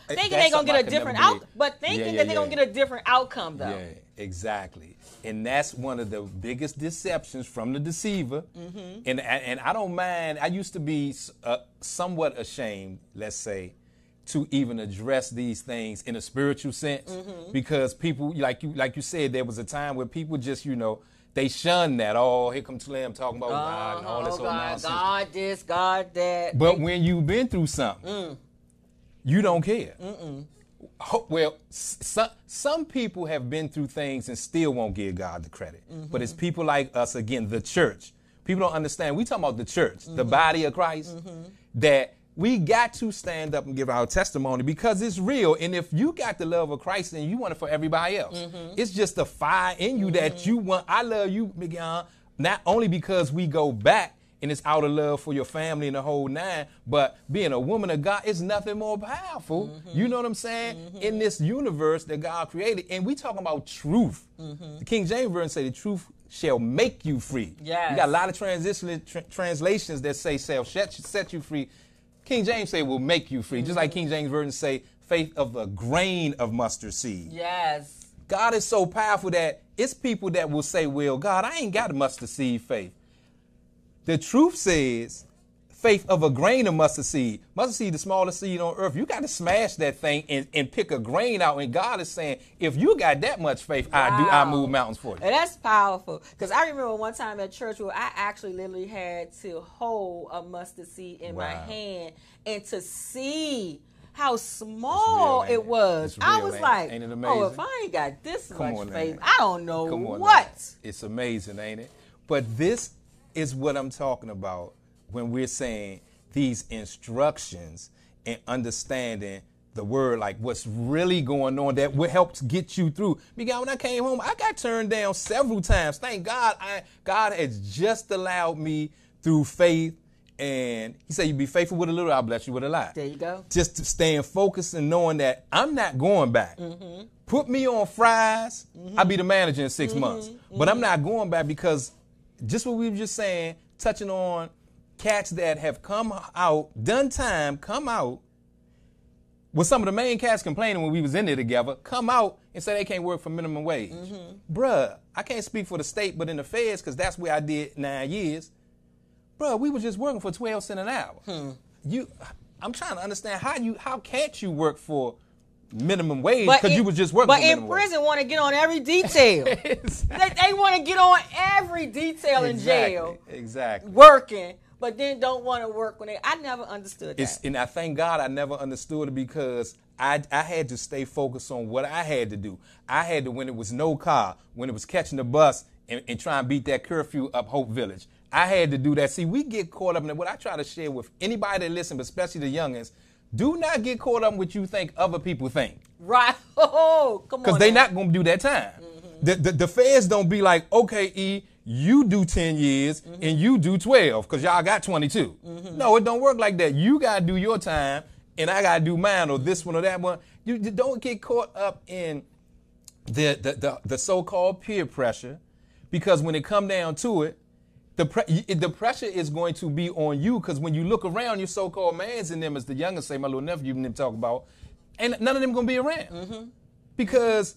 Thinking they're gonna get a different out, but thinking that they're gonna get a different outcome though. Yeah, exactly. And that's one of the biggest deceptions from the deceiver. Mm-hmm. And, and I don't mind. I used to be uh, somewhat ashamed, let's say, to even address these things in a spiritual sense, Mm-hmm. because people, like you, like you said, there was a time where people just, you know, they shun that. Oh, here comes Slim talking about God and all this oh old God, nonsense. God this, God that. But when you've been through something, Mm. You don't care. Ho- Well, some some people have been through things and still won't give God the credit. But mm-hmm. it's people like us again, the church. People don't understand. We talking about the church, the mm-hmm. body of Christ, mm-hmm. that we got to stand up and give our testimony because it's real. And if you got the love of Christ, then you want it for everybody else. It's just a fire in you that you want. I love you, Mignon, not only because we go back and it's out of love for your family and the whole nine. But being a woman of God is nothing more powerful. You know what I'm saying? In this universe that God created, and we talking about truth. The King James version say the truth shall make you free. Yes. You got a lot of transition tr- translations that say shall set, set you free. King James say will make you free. Just like King James version say faith of a grain of mustard seed. Yes. God is so powerful that it's people that will say, Well, God, I ain't got a mustard seed faith. The truth says faith of a grain of mustard seed. Mustard seed, the smallest seed on earth. You got to smash that thing and, and pick a grain out. And God is saying, if you got that much faith, I do I move mountains for you. And that's powerful. Because I remember one time at church where I actually literally had to hold a mustard seed in my hand and to see how small ain't it was. It's I was like, oh, if I ain't got this Come much on, faith. I don't know on what. It's amazing, ain't it? But this is what I'm talking about when we're saying these instructions and understanding the word, like what's really going on that will help get you through. Because when I came home, I got turned down several times. Thank God, I God has just allowed me through faith And he said, "You be faithful with a little, I'll bless you with a lot." There you go. Just to staying focused and knowing that I'm not going back. Mm-hmm. Put me on fries, mm-hmm. I'll be the manager in 6 mm-hmm. months. But I'm not going back because just what we were just saying, touching on cats that have come out, done time, come out. With some of the main cats complaining when we was in there together, come out and say they can't work for minimum wage. Bruh, I can't speak for the state, but in the feds, because that's where I did nine years. Bruh, we was just working for 12 cents an hour. Hmm. You, I'm trying to understand how you, how can't you work for minimum wage because you was just working But in prison, want to get on every detail. wage. *laughs* they they want to get on every detail in jail, Exactly. working, but then don't want to work when they. I never understood that. It's, and I thank God I never understood it because I, I had to stay focused on what I had to do. I had to, when it was no car, when it was catching the bus and, and try and beat that curfew up Hope Village, I had to do that. See, we get caught up in it. What I try to share with anybody that listen, but especially the youngins, do not get caught up in what you think other people think. right? *laughs* Oh, come on. Because they now. not gonna do that time. Mm-hmm. The, the the feds don't be like, okay, E, you do 10 years mm-hmm. and you do 12, because y'all got 22. Mm-hmm. No, it don't work like that. You gotta do your time and I gotta do mine or this one or that one. You, you don't get caught up in the the, the, the so-called peer pressure, because when it come down to it, the pre- the pressure is going to be on you because when you look around, your so-called mans in them, as the youngest say, my little nephew and them talk about, and none of them gonna be around because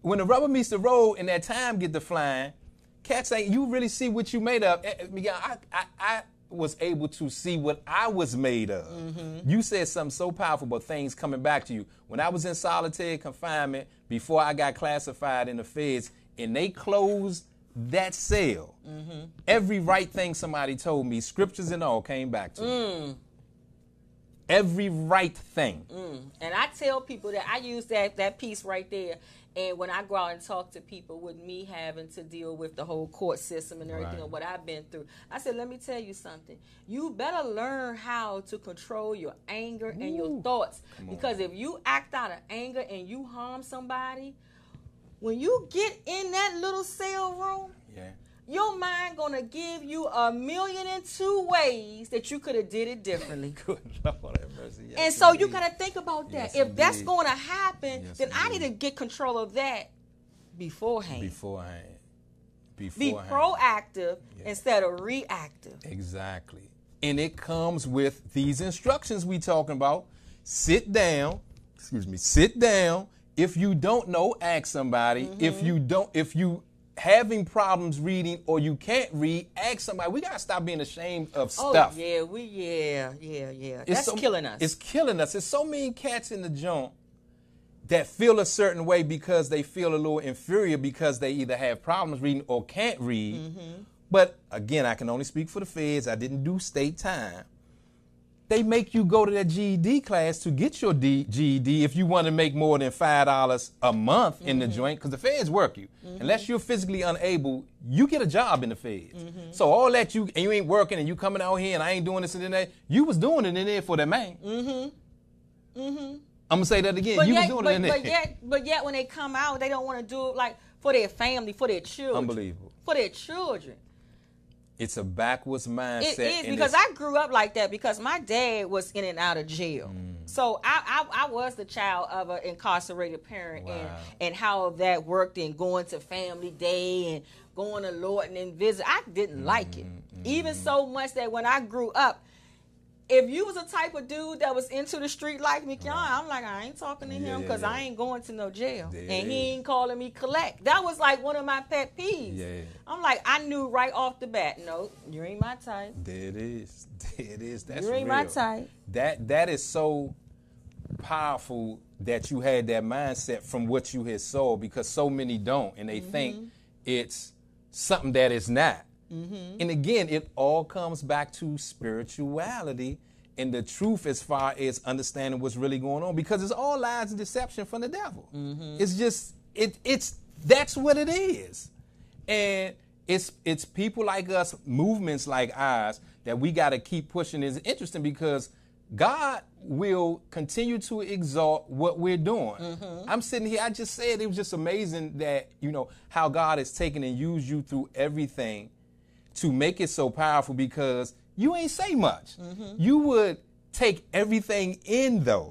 when the rubber meets the road and that time get to flying, cats ain't you really see what you made of. Eh, eh, I, I, I was able to see what I was made of. You said something so powerful about things coming back to you. When I was in solitary confinement before I got classified in the feds, and they closed that cell, mm-hmm. every right thing somebody told me, scriptures and all, came back to me. Mm. Every right thing. Mm. And I tell people that I use that that piece right there. And when I go out and talk to people with me having to deal with the whole court system and everything Right. and what I've been through, I said, let me tell you something. You better learn how to control your anger and your thoughts. Because if you act out of anger and you harm somebody, when you get in that little cell room, Yeah. your mind gonna give you a million and two ways that you could have did it differently. *laughs* Good Lord have mercy. Yes, And so you gotta think about that. Yes, if that's going to happen, Yes, then I need to get control of that beforehand. beforehand. Beforehand. Be proactive instead of reactive. Exactly. And it comes with these instructions we talking about. Sit down. Excuse me. Sit down. If you don't know, ask somebody. Mm-hmm. If you don't, if you having problems reading or you can't read, ask somebody. We gotta stop being ashamed of stuff. Oh yeah, we yeah yeah yeah. It's That's so- killing us. It's killing us. There's so many cats in the joint that feel a certain way because they feel a little inferior because they either have problems reading or can't read. Mm-hmm. But again, I can only speak for the feds. I didn't do state time. They make you go to that GED class to get your D- GED if you want to make more than five dollars a month in Mm-hmm. the joint, because the feds work you. Unless you're physically unable, you get a job in the feds. Mm-hmm. So all that you and you ain't working and you coming out here and I ain't doing this and that, you was doing it in there for that man. Mm-hmm. Mm-hmm. I'm gonna say that again. but you yet, was doing but, it in there. but yet, but yet, when they come out, they don't want to do it like for their family, for their children, Unbelievable. for their children. It's a backwards mindset. It is because I grew up like that because my dad was in and out of jail. Mm. So I, I I was the child of an incarcerated parent and Wow. and how that worked and going to family day and going to Lorton and visit. I didn't Mm-hmm, like it. Even so much that when I grew up, if you was a type of dude that was into the street like me, I'm like, I ain't talking to him because yeah. I ain't going to no jail. There and he ain't calling me collect. That was like one of my pet peeves. Yeah. I'm like, I knew right off the bat, no, you ain't my type. There it is. *laughs* There it is. That's You ain't real. my type. That that is so powerful that you had that mindset from what you had saw because so many don't and they Mm-hmm. think it's something that is not. Mm-hmm. And again, it all comes back to spirituality and the truth as far as understanding what's really going on because it's all lies and deception from the devil. Mm-hmm. It's just it it's that's what it is. And it's it's people like us, movements like ours, that we got to keep pushing. is interesting because God will continue to exalt what we're doing. I'm sitting here. I just said it was just amazing that you know how God has taken and used you through everything to make it so powerful because you ain't say much. You would take everything in though.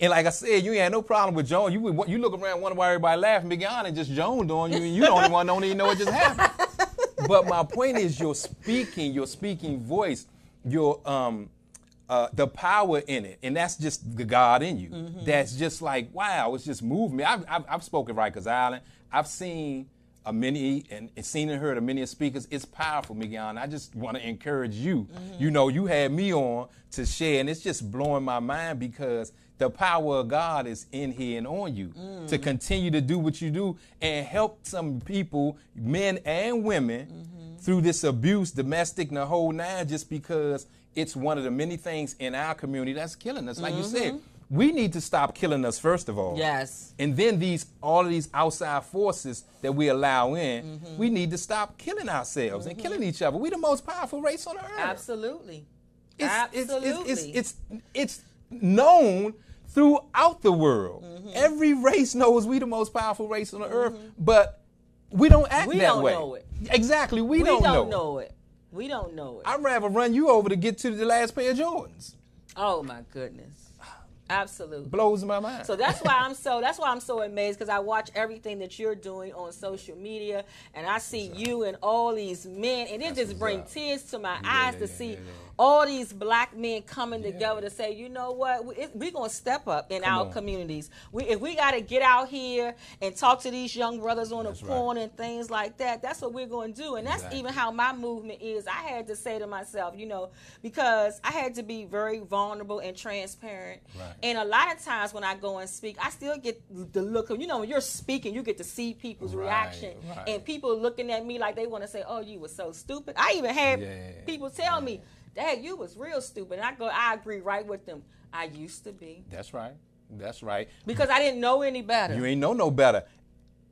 And like I said, you ain't had no problem with Joan. You would you look around, wonder why everybody laughing, Big Yon and just Joan on you, and you only one don't even know what just happened. *laughs* but my point is, your speaking, your speaking voice, your um, uh, the power in it, and that's just the God in you. That's just like wow, it's just moving me. I've, I've, I've spoken Rikers Island. I've seen a many and, seen and heard of many speakers. It's powerful, Mignon. And I just want to encourage you. Mm-hmm. You know, you had me on to share, and it's just blowing my mind because the power of God is in here and on you to mm. continue to do what you do and help some people, men and women, mm-hmm. through this abuse, domestic and the whole nine, just because it's one of the many things in our community that's killing us. Like you said, mm-hmm. We need to stop killing us first of all. Yes. And then these all of these outside forces that we allow in, Mm-hmm. we need to stop killing ourselves and killing each other. We the most powerful race on the earth. Absolutely. It's, it's, Absolutely. it's, it's, it's, it's known throughout the world. Mm-hmm. Every race knows we the most powerful race on the earth, but we don't act We that don't way. We don't know it. Exactly, we, we don't, don't, know. know it. We don't know it. I'd rather run you over to get to the last pair of Jordans. oh my goodness. Absolutely. Blows my mind. So that's why I'm so that's why I'm so amazed because I watch everything that you're doing on social media and I see you and all these men and it That's just brings tears to my Yeah, eyes yeah, to see. All these black men coming together to say, you know what, we- it- we're gonna step up in Come our on. communities. We, if we got to get out here and talk to these young brothers on That's the right. corner and things like that, that's what we're gonna do. And that's even how my movement is. I had to say to myself, you know, because I had to be very vulnerable and transparent. Right. And a lot of times when I go and speak, I still get the look of, you know, when you're speaking, you get to see people's Right, reaction. right. And people looking at me like they want to say, oh, you were so stupid. I even had Yeah, people tell me, Dad, you was real stupid. And I go, I agree right with them. I used to be. That's right. That's right. Because I didn't know any better. You ain't know no better.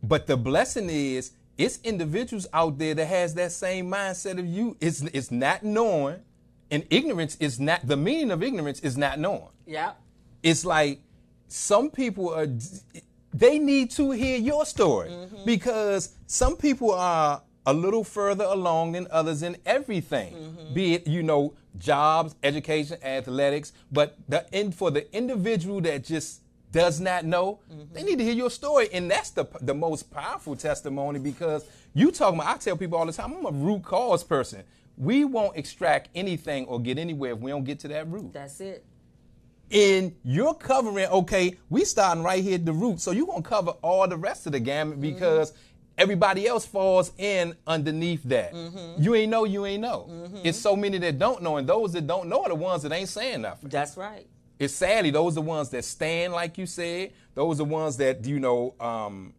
But the blessing is, it's individuals out there that has that same mindset of you. It's it's not knowing, and ignorance is not the meaning of ignorance is not knowing. yeah. It's like some people are they need to hear your story Mm-hmm. because some people are a little further along than others in everything Mm-hmm. be it you know jobs education athletics but the in for the individual that just does not know Mm-hmm. they need to hear your story and that's the the most powerful testimony because you talking about i tell people all the time i'm a root cause person we won't extract anything or get anywhere if we don't get to that root That's it. and you're covering okay we starting right here at the root so you're going to cover all the rest of the gamut because everybody else falls in underneath that you ain't know you ain't know it's so many that don't know and those that don't know are the ones that ain't saying nothing That's right. it's sadly those are the ones that stand like you said those are the ones that you know um,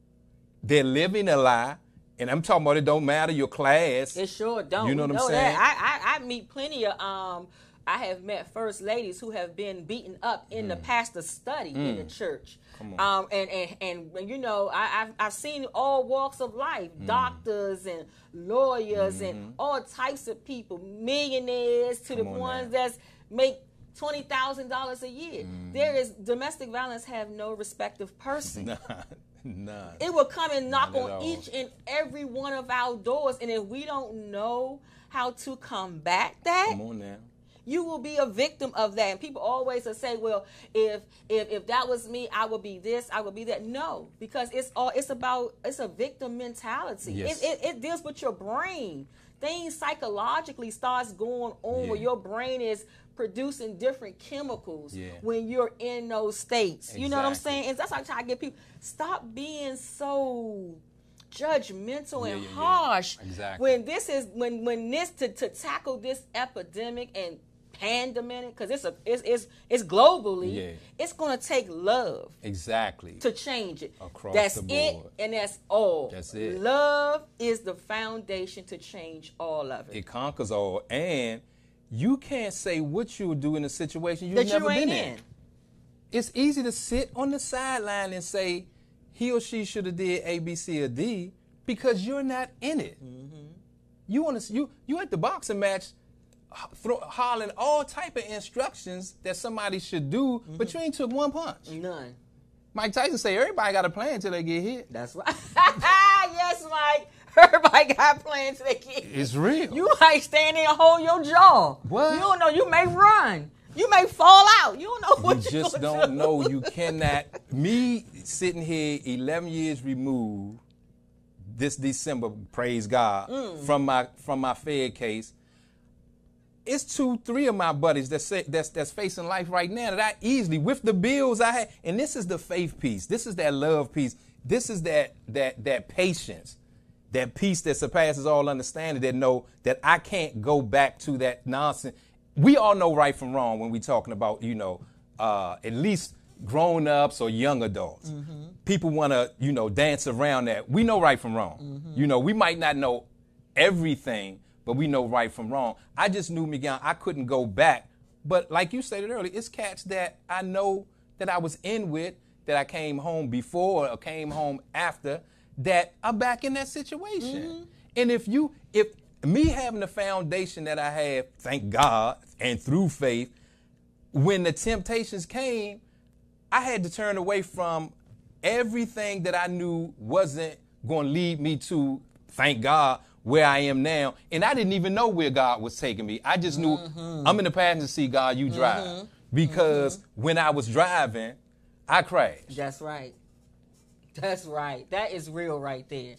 they're living a lie and i'm talking about it don't matter your class It sure don't. You know what I'm that. saying? I, I I meet plenty of um. I have met first ladies who have been beaten up in the pastor's study in the church. Um, and, and, and you know, I, I've, I've seen all walks of life, Mm. doctors and lawyers Mm-hmm. and all types of people, millionaires to the on ones now. that's make twenty thousand dollars a year. Mm. There is domestic violence have no respective person. *laughs* none none It will come and knock on all. each and every one of our doors. And if we don't know how to combat that, come on now you will be a victim of that. And people always say, "Well, if if if that was me, I would be this, I would be that." No, because it's all it's about it's a victim mentality. Yes. It, it it deals with your brain. Things psychologically starts going on where your brain is producing different chemicals Yeah. when you're in those states. You know what I'm saying? And that's why I try to get people stop being so judgmental Yeah, and yeah, yeah. harsh Exactly. when this is when when this to, to tackle this epidemic and pandemic because it's a it's, it's it's globally Yeah. it's going to take love exactly to change it Across that's the it and that's all That's it. love is the foundation to change all of it, it conquers all and you can't say what you would do in a situation you've that never you been in in. It's easy to sit on the sideline and say he or she should have did A, B, C, or D because you're not in it. Mm-hmm. You want to you you at the boxing match, throw, hollering all type of instructions that somebody should do, Mm-hmm. but you ain't took one punch. none Mike Tyson say everybody got a plan until they get hit. that's right *laughs* yes Mike. everybody got plans to their kids. It's real. You might stand there and hold your jaw. What? You don't know. You may run. You may fall out. You don't know what you you're just don't do. know. You cannot. Me sitting here, 11 years removed, this December, praise God, Mm. from my from my Fed case. It's two, three of my buddies that say, that's that's facing life right now that I easily, with the bills I had, and this is the faith piece. This is that love piece. This is that that that patience, that peace that surpasses all understanding. That know that I can't go back to that nonsense. We all know right from wrong when we talking about you know uh, at least grown ups or young adults. People want to you know dance around that. We know right from wrong. You know we might not know everything, but we know right from wrong. I just knew Mignon. I couldn't go back. But like you stated earlier, it's cats that I know that I was in with, that I came home before or came home after, that are back in that situation. Mm-hmm. And if you, if me having the foundation that I have, thank God, and through faith, when the temptations came, I had to turn away from everything that I knew wasn't going to lead me to, thank God, where I am now. And I didn't even know where God was taking me. I just knew mm-hmm. I'm in the passenger seat, God, you drive. Mm-hmm. Because mm-hmm. when I was driving, I crashed. That's right. That's right. That is real right there.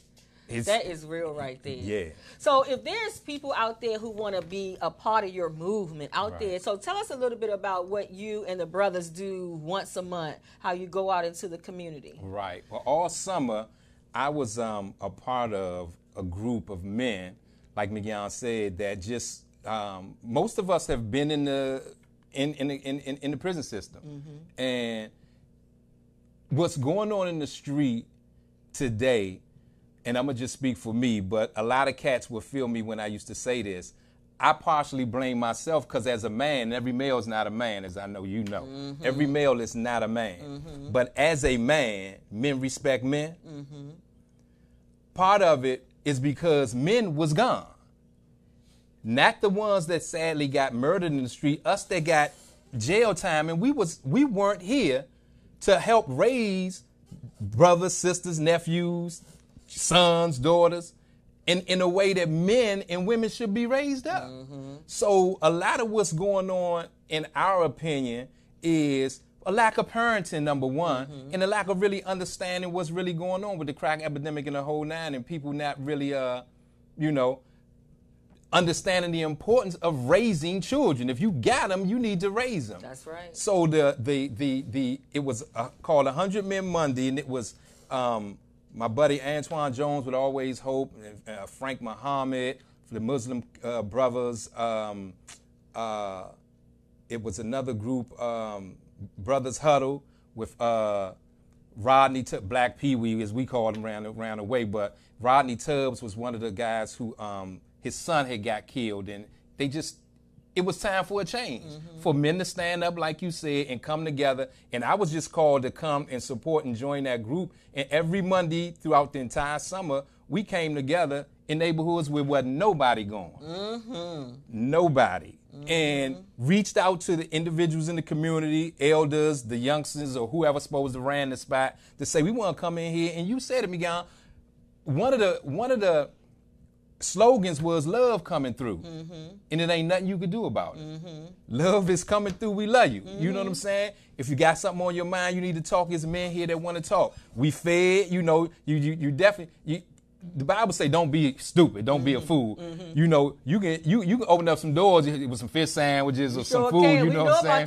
It's- that is real right there. Yeah. So if there's people out there who want to be a part of your movement out Right. there, so tell us a little bit about what you and the brothers do once a month, how you go out into the community. Right. Well, all summer, I was um, a part of a group of men, like Mignon said, that just um, most of us have been in the in in in, in, in the prison system, mm-hmm. and what's going on in the street today, and I'm gonna just speak for me, but a lot of cats will feel me when I used to say this. I partially blame myself because as a man, every male is not a man, as I know you know. Mm-hmm. Every male is not a man. Mm-hmm. But as a man, men respect men. Part of it is because men was gone. Not the ones that sadly got murdered in the street, us that got jail time, and we was we weren't here to help raise brothers, sisters, nephews, sons, daughters, in, in a way that men and women should be raised up. Mm-hmm. So a lot of what's going on, in our opinion, is a lack of parenting, number one, and a lack of really understanding what's really going on with the crack epidemic and the whole nine, and people not really, uh, you know, understanding the importance of raising children. If you got them, you need to raise them. That's right. So the the the the it was uh, called a Hundred Men Monday, and it was um, my buddy Antoine Jones would Always Hope, uh, Frank Muhammad, the Muslim uh, brothers. Um, uh, it was another group, um, Brothers Huddle, with uh, Rodney T- Black Pee Wee, as we called him around around the way. But Rodney Tubbs was one of the guys who um, his son had got killed, and they just it was time for a change for men to stand up, like you said, and come together. And I was just called to come and support and join that group. And every Monday throughout the entire summer, we came together in neighborhoods where wasn't nobody going nobody and reached out to the individuals in the community, elders, the youngsters, or whoever supposed to ran the spot to say we want to come in here. And you said to me, John, one of the one of the slogans was love coming through, mm-hmm. and it ain't nothing you could do about it. Mm-hmm. Love is coming through. We love you. You know what I'm mm-hmm. saying? If you got something on your mind, you need to talk. There's men here that want to talk. We fed. You know, you you, you definitely. You, the Bible say don't be stupid, don't be a fool. You know, you can you you can open up some doors with some fish sandwiches or some food. can. You know know what I'm saying?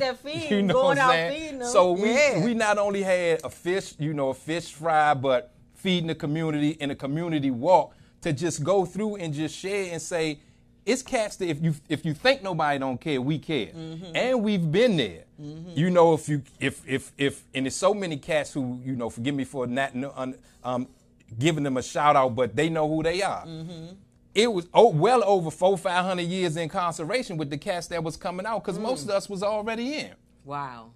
*laughs* you know going what I'm saying? So we Yeah. we not only had a fish, you know, a fish fry, but feeding the community in a community walk to just go through and just share and say, it's cats that if you if you think nobody don't care, we care, and we've been there. You know, if you if if if and there's so many cats who you know, forgive me for not um, giving them a shout out, but they know who they are. Mm-hmm. It was oh, well over four five hundred years incarceration with the cast that was coming out because most mm. of us was already in Wow.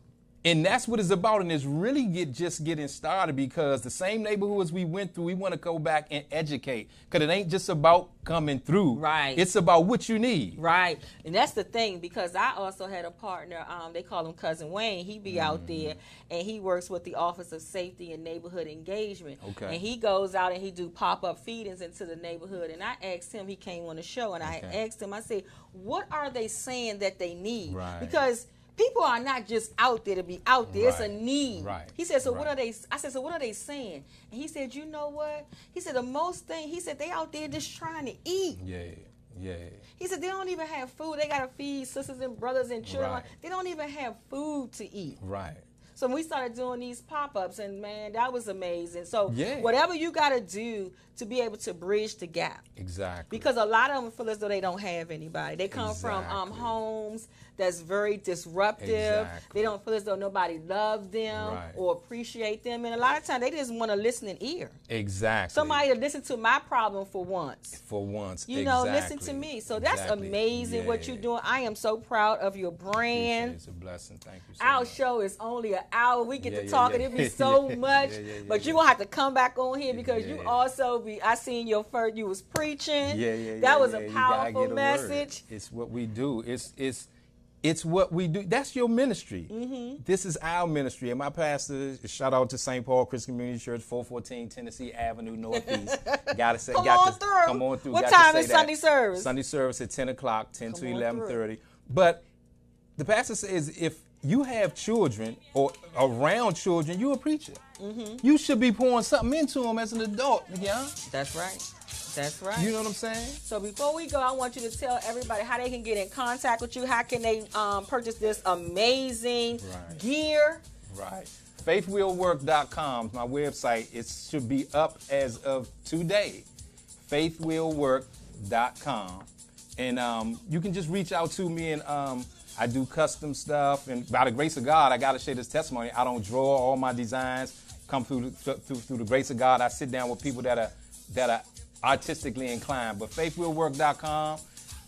And that's what it's about, and it's really get just getting started because the same neighborhoods we went through, we want to go back and educate. Because it ain't just about coming through. Right. It's about what you need. Right, and that's the thing because I also had a partner. Um, they call him cousin Wayne. He be out Mm-hmm. there and he works with the Office of Safety and Neighborhood Engagement. Okay. And he goes out and he do pop up feedings into the neighborhood. And I asked him. He came on the show, and I asked him. I said, "What are they saying that they need?" Right. Because people are not just out there to be out there. It's a need. Right. He said, "So what are they?" I said, "So what are they saying?" And he said, "You know what?" He said, "The most thing." He said, "They out there just trying to eat." Yeah, yeah. He said they don't even have food. They gotta feed sisters and brothers and children. Right. They don't even have food to eat. Right. So we started doing these pop-ups, and man, that was amazing. So Yeah. whatever you gotta do to be able to bridge the gap, Exactly. because a lot of them feel as though they don't have anybody. They come from um, homes that's very disruptive. Exactly. They don't feel as though nobody loves them Right. or appreciate them, and a lot of times they just want a listening ear. exactly. Somebody to listen to my problem for once. for once. You know, listen to me. So that's Exactly. amazing what you're doing. I am so proud of your Appreciate it. brand. It's a blessing. Thank you so Our much. show is only an hour. We get Yeah, to yeah, talking. yeah. It'd be so *laughs* much. but yeah. gonna have to come back on here because you also be. I seen your first. You was preaching. Yeah, yeah, That was a powerful get a word. message. It's what we do. It's it's it's what we do. That's your ministry. Mm-hmm. This is our ministry. And my pastor, shout out to St. Paul Christian Community Church, 414 Tennessee Avenue Northeast. *laughs* gotta say, Come got on to, through. Come on through. What Got time is that. Sunday service? Sunday service at 10 o'clock, 10 Come to on 11:30. But the pastor says if you have children or around children, you're a preacher. Mm-hmm. You should be pouring something into them as an adult, yeah. That's right. That's right. You know what I'm saying? So before we go, I want you to tell everybody how they can get in contact with you. How can they um, purchase this amazing Right. gear? Right. Faithwillwork.com, my website. It should be up as of today. Faithwillwork.com. And um, you can just reach out to me and um, I do custom stuff. And by the grace of God, I got to share this testimony. I don't draw all my designs. Come through, through through the grace of God. I sit down with people that are that are artistically inclined. But faithwillwork.com.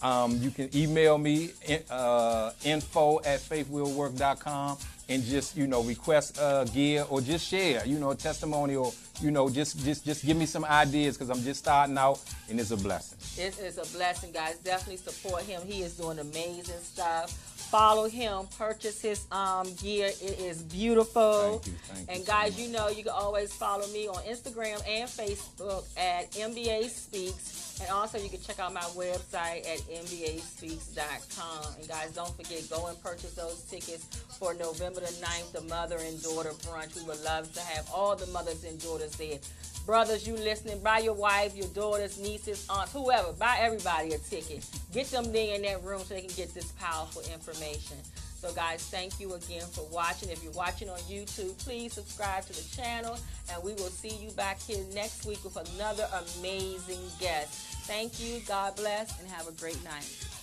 Um, you can email me uh, info at faithwillwork.com and just you know request uh, gear or just share you know a testimony you know just just just give me some ideas because I'm just starting out and it's a blessing. it is a blessing, guys. Definitely support him. He is doing amazing stuff. Follow him. Purchase his um, gear. It is beautiful. Thank you, thank and so guys, much. you know you can always follow me on Instagram and Facebook at MBA Speaks. And also you can check out my website at mbaspeaks.com. And guys, don't forget, go and purchase those tickets for November the 9th, the mother and daughter brunch. We would love to have all the mothers and daughters there. Brothers, you listening, buy your wife, your daughters, nieces, aunts, whoever, buy everybody a ticket. Get them there in that room so they can get this powerful information. So, guys, thank you again for watching. If you're watching on YouTube, please subscribe to the channel, and we will see you back here next week with another amazing guest. Thank you, God bless, and have a great night.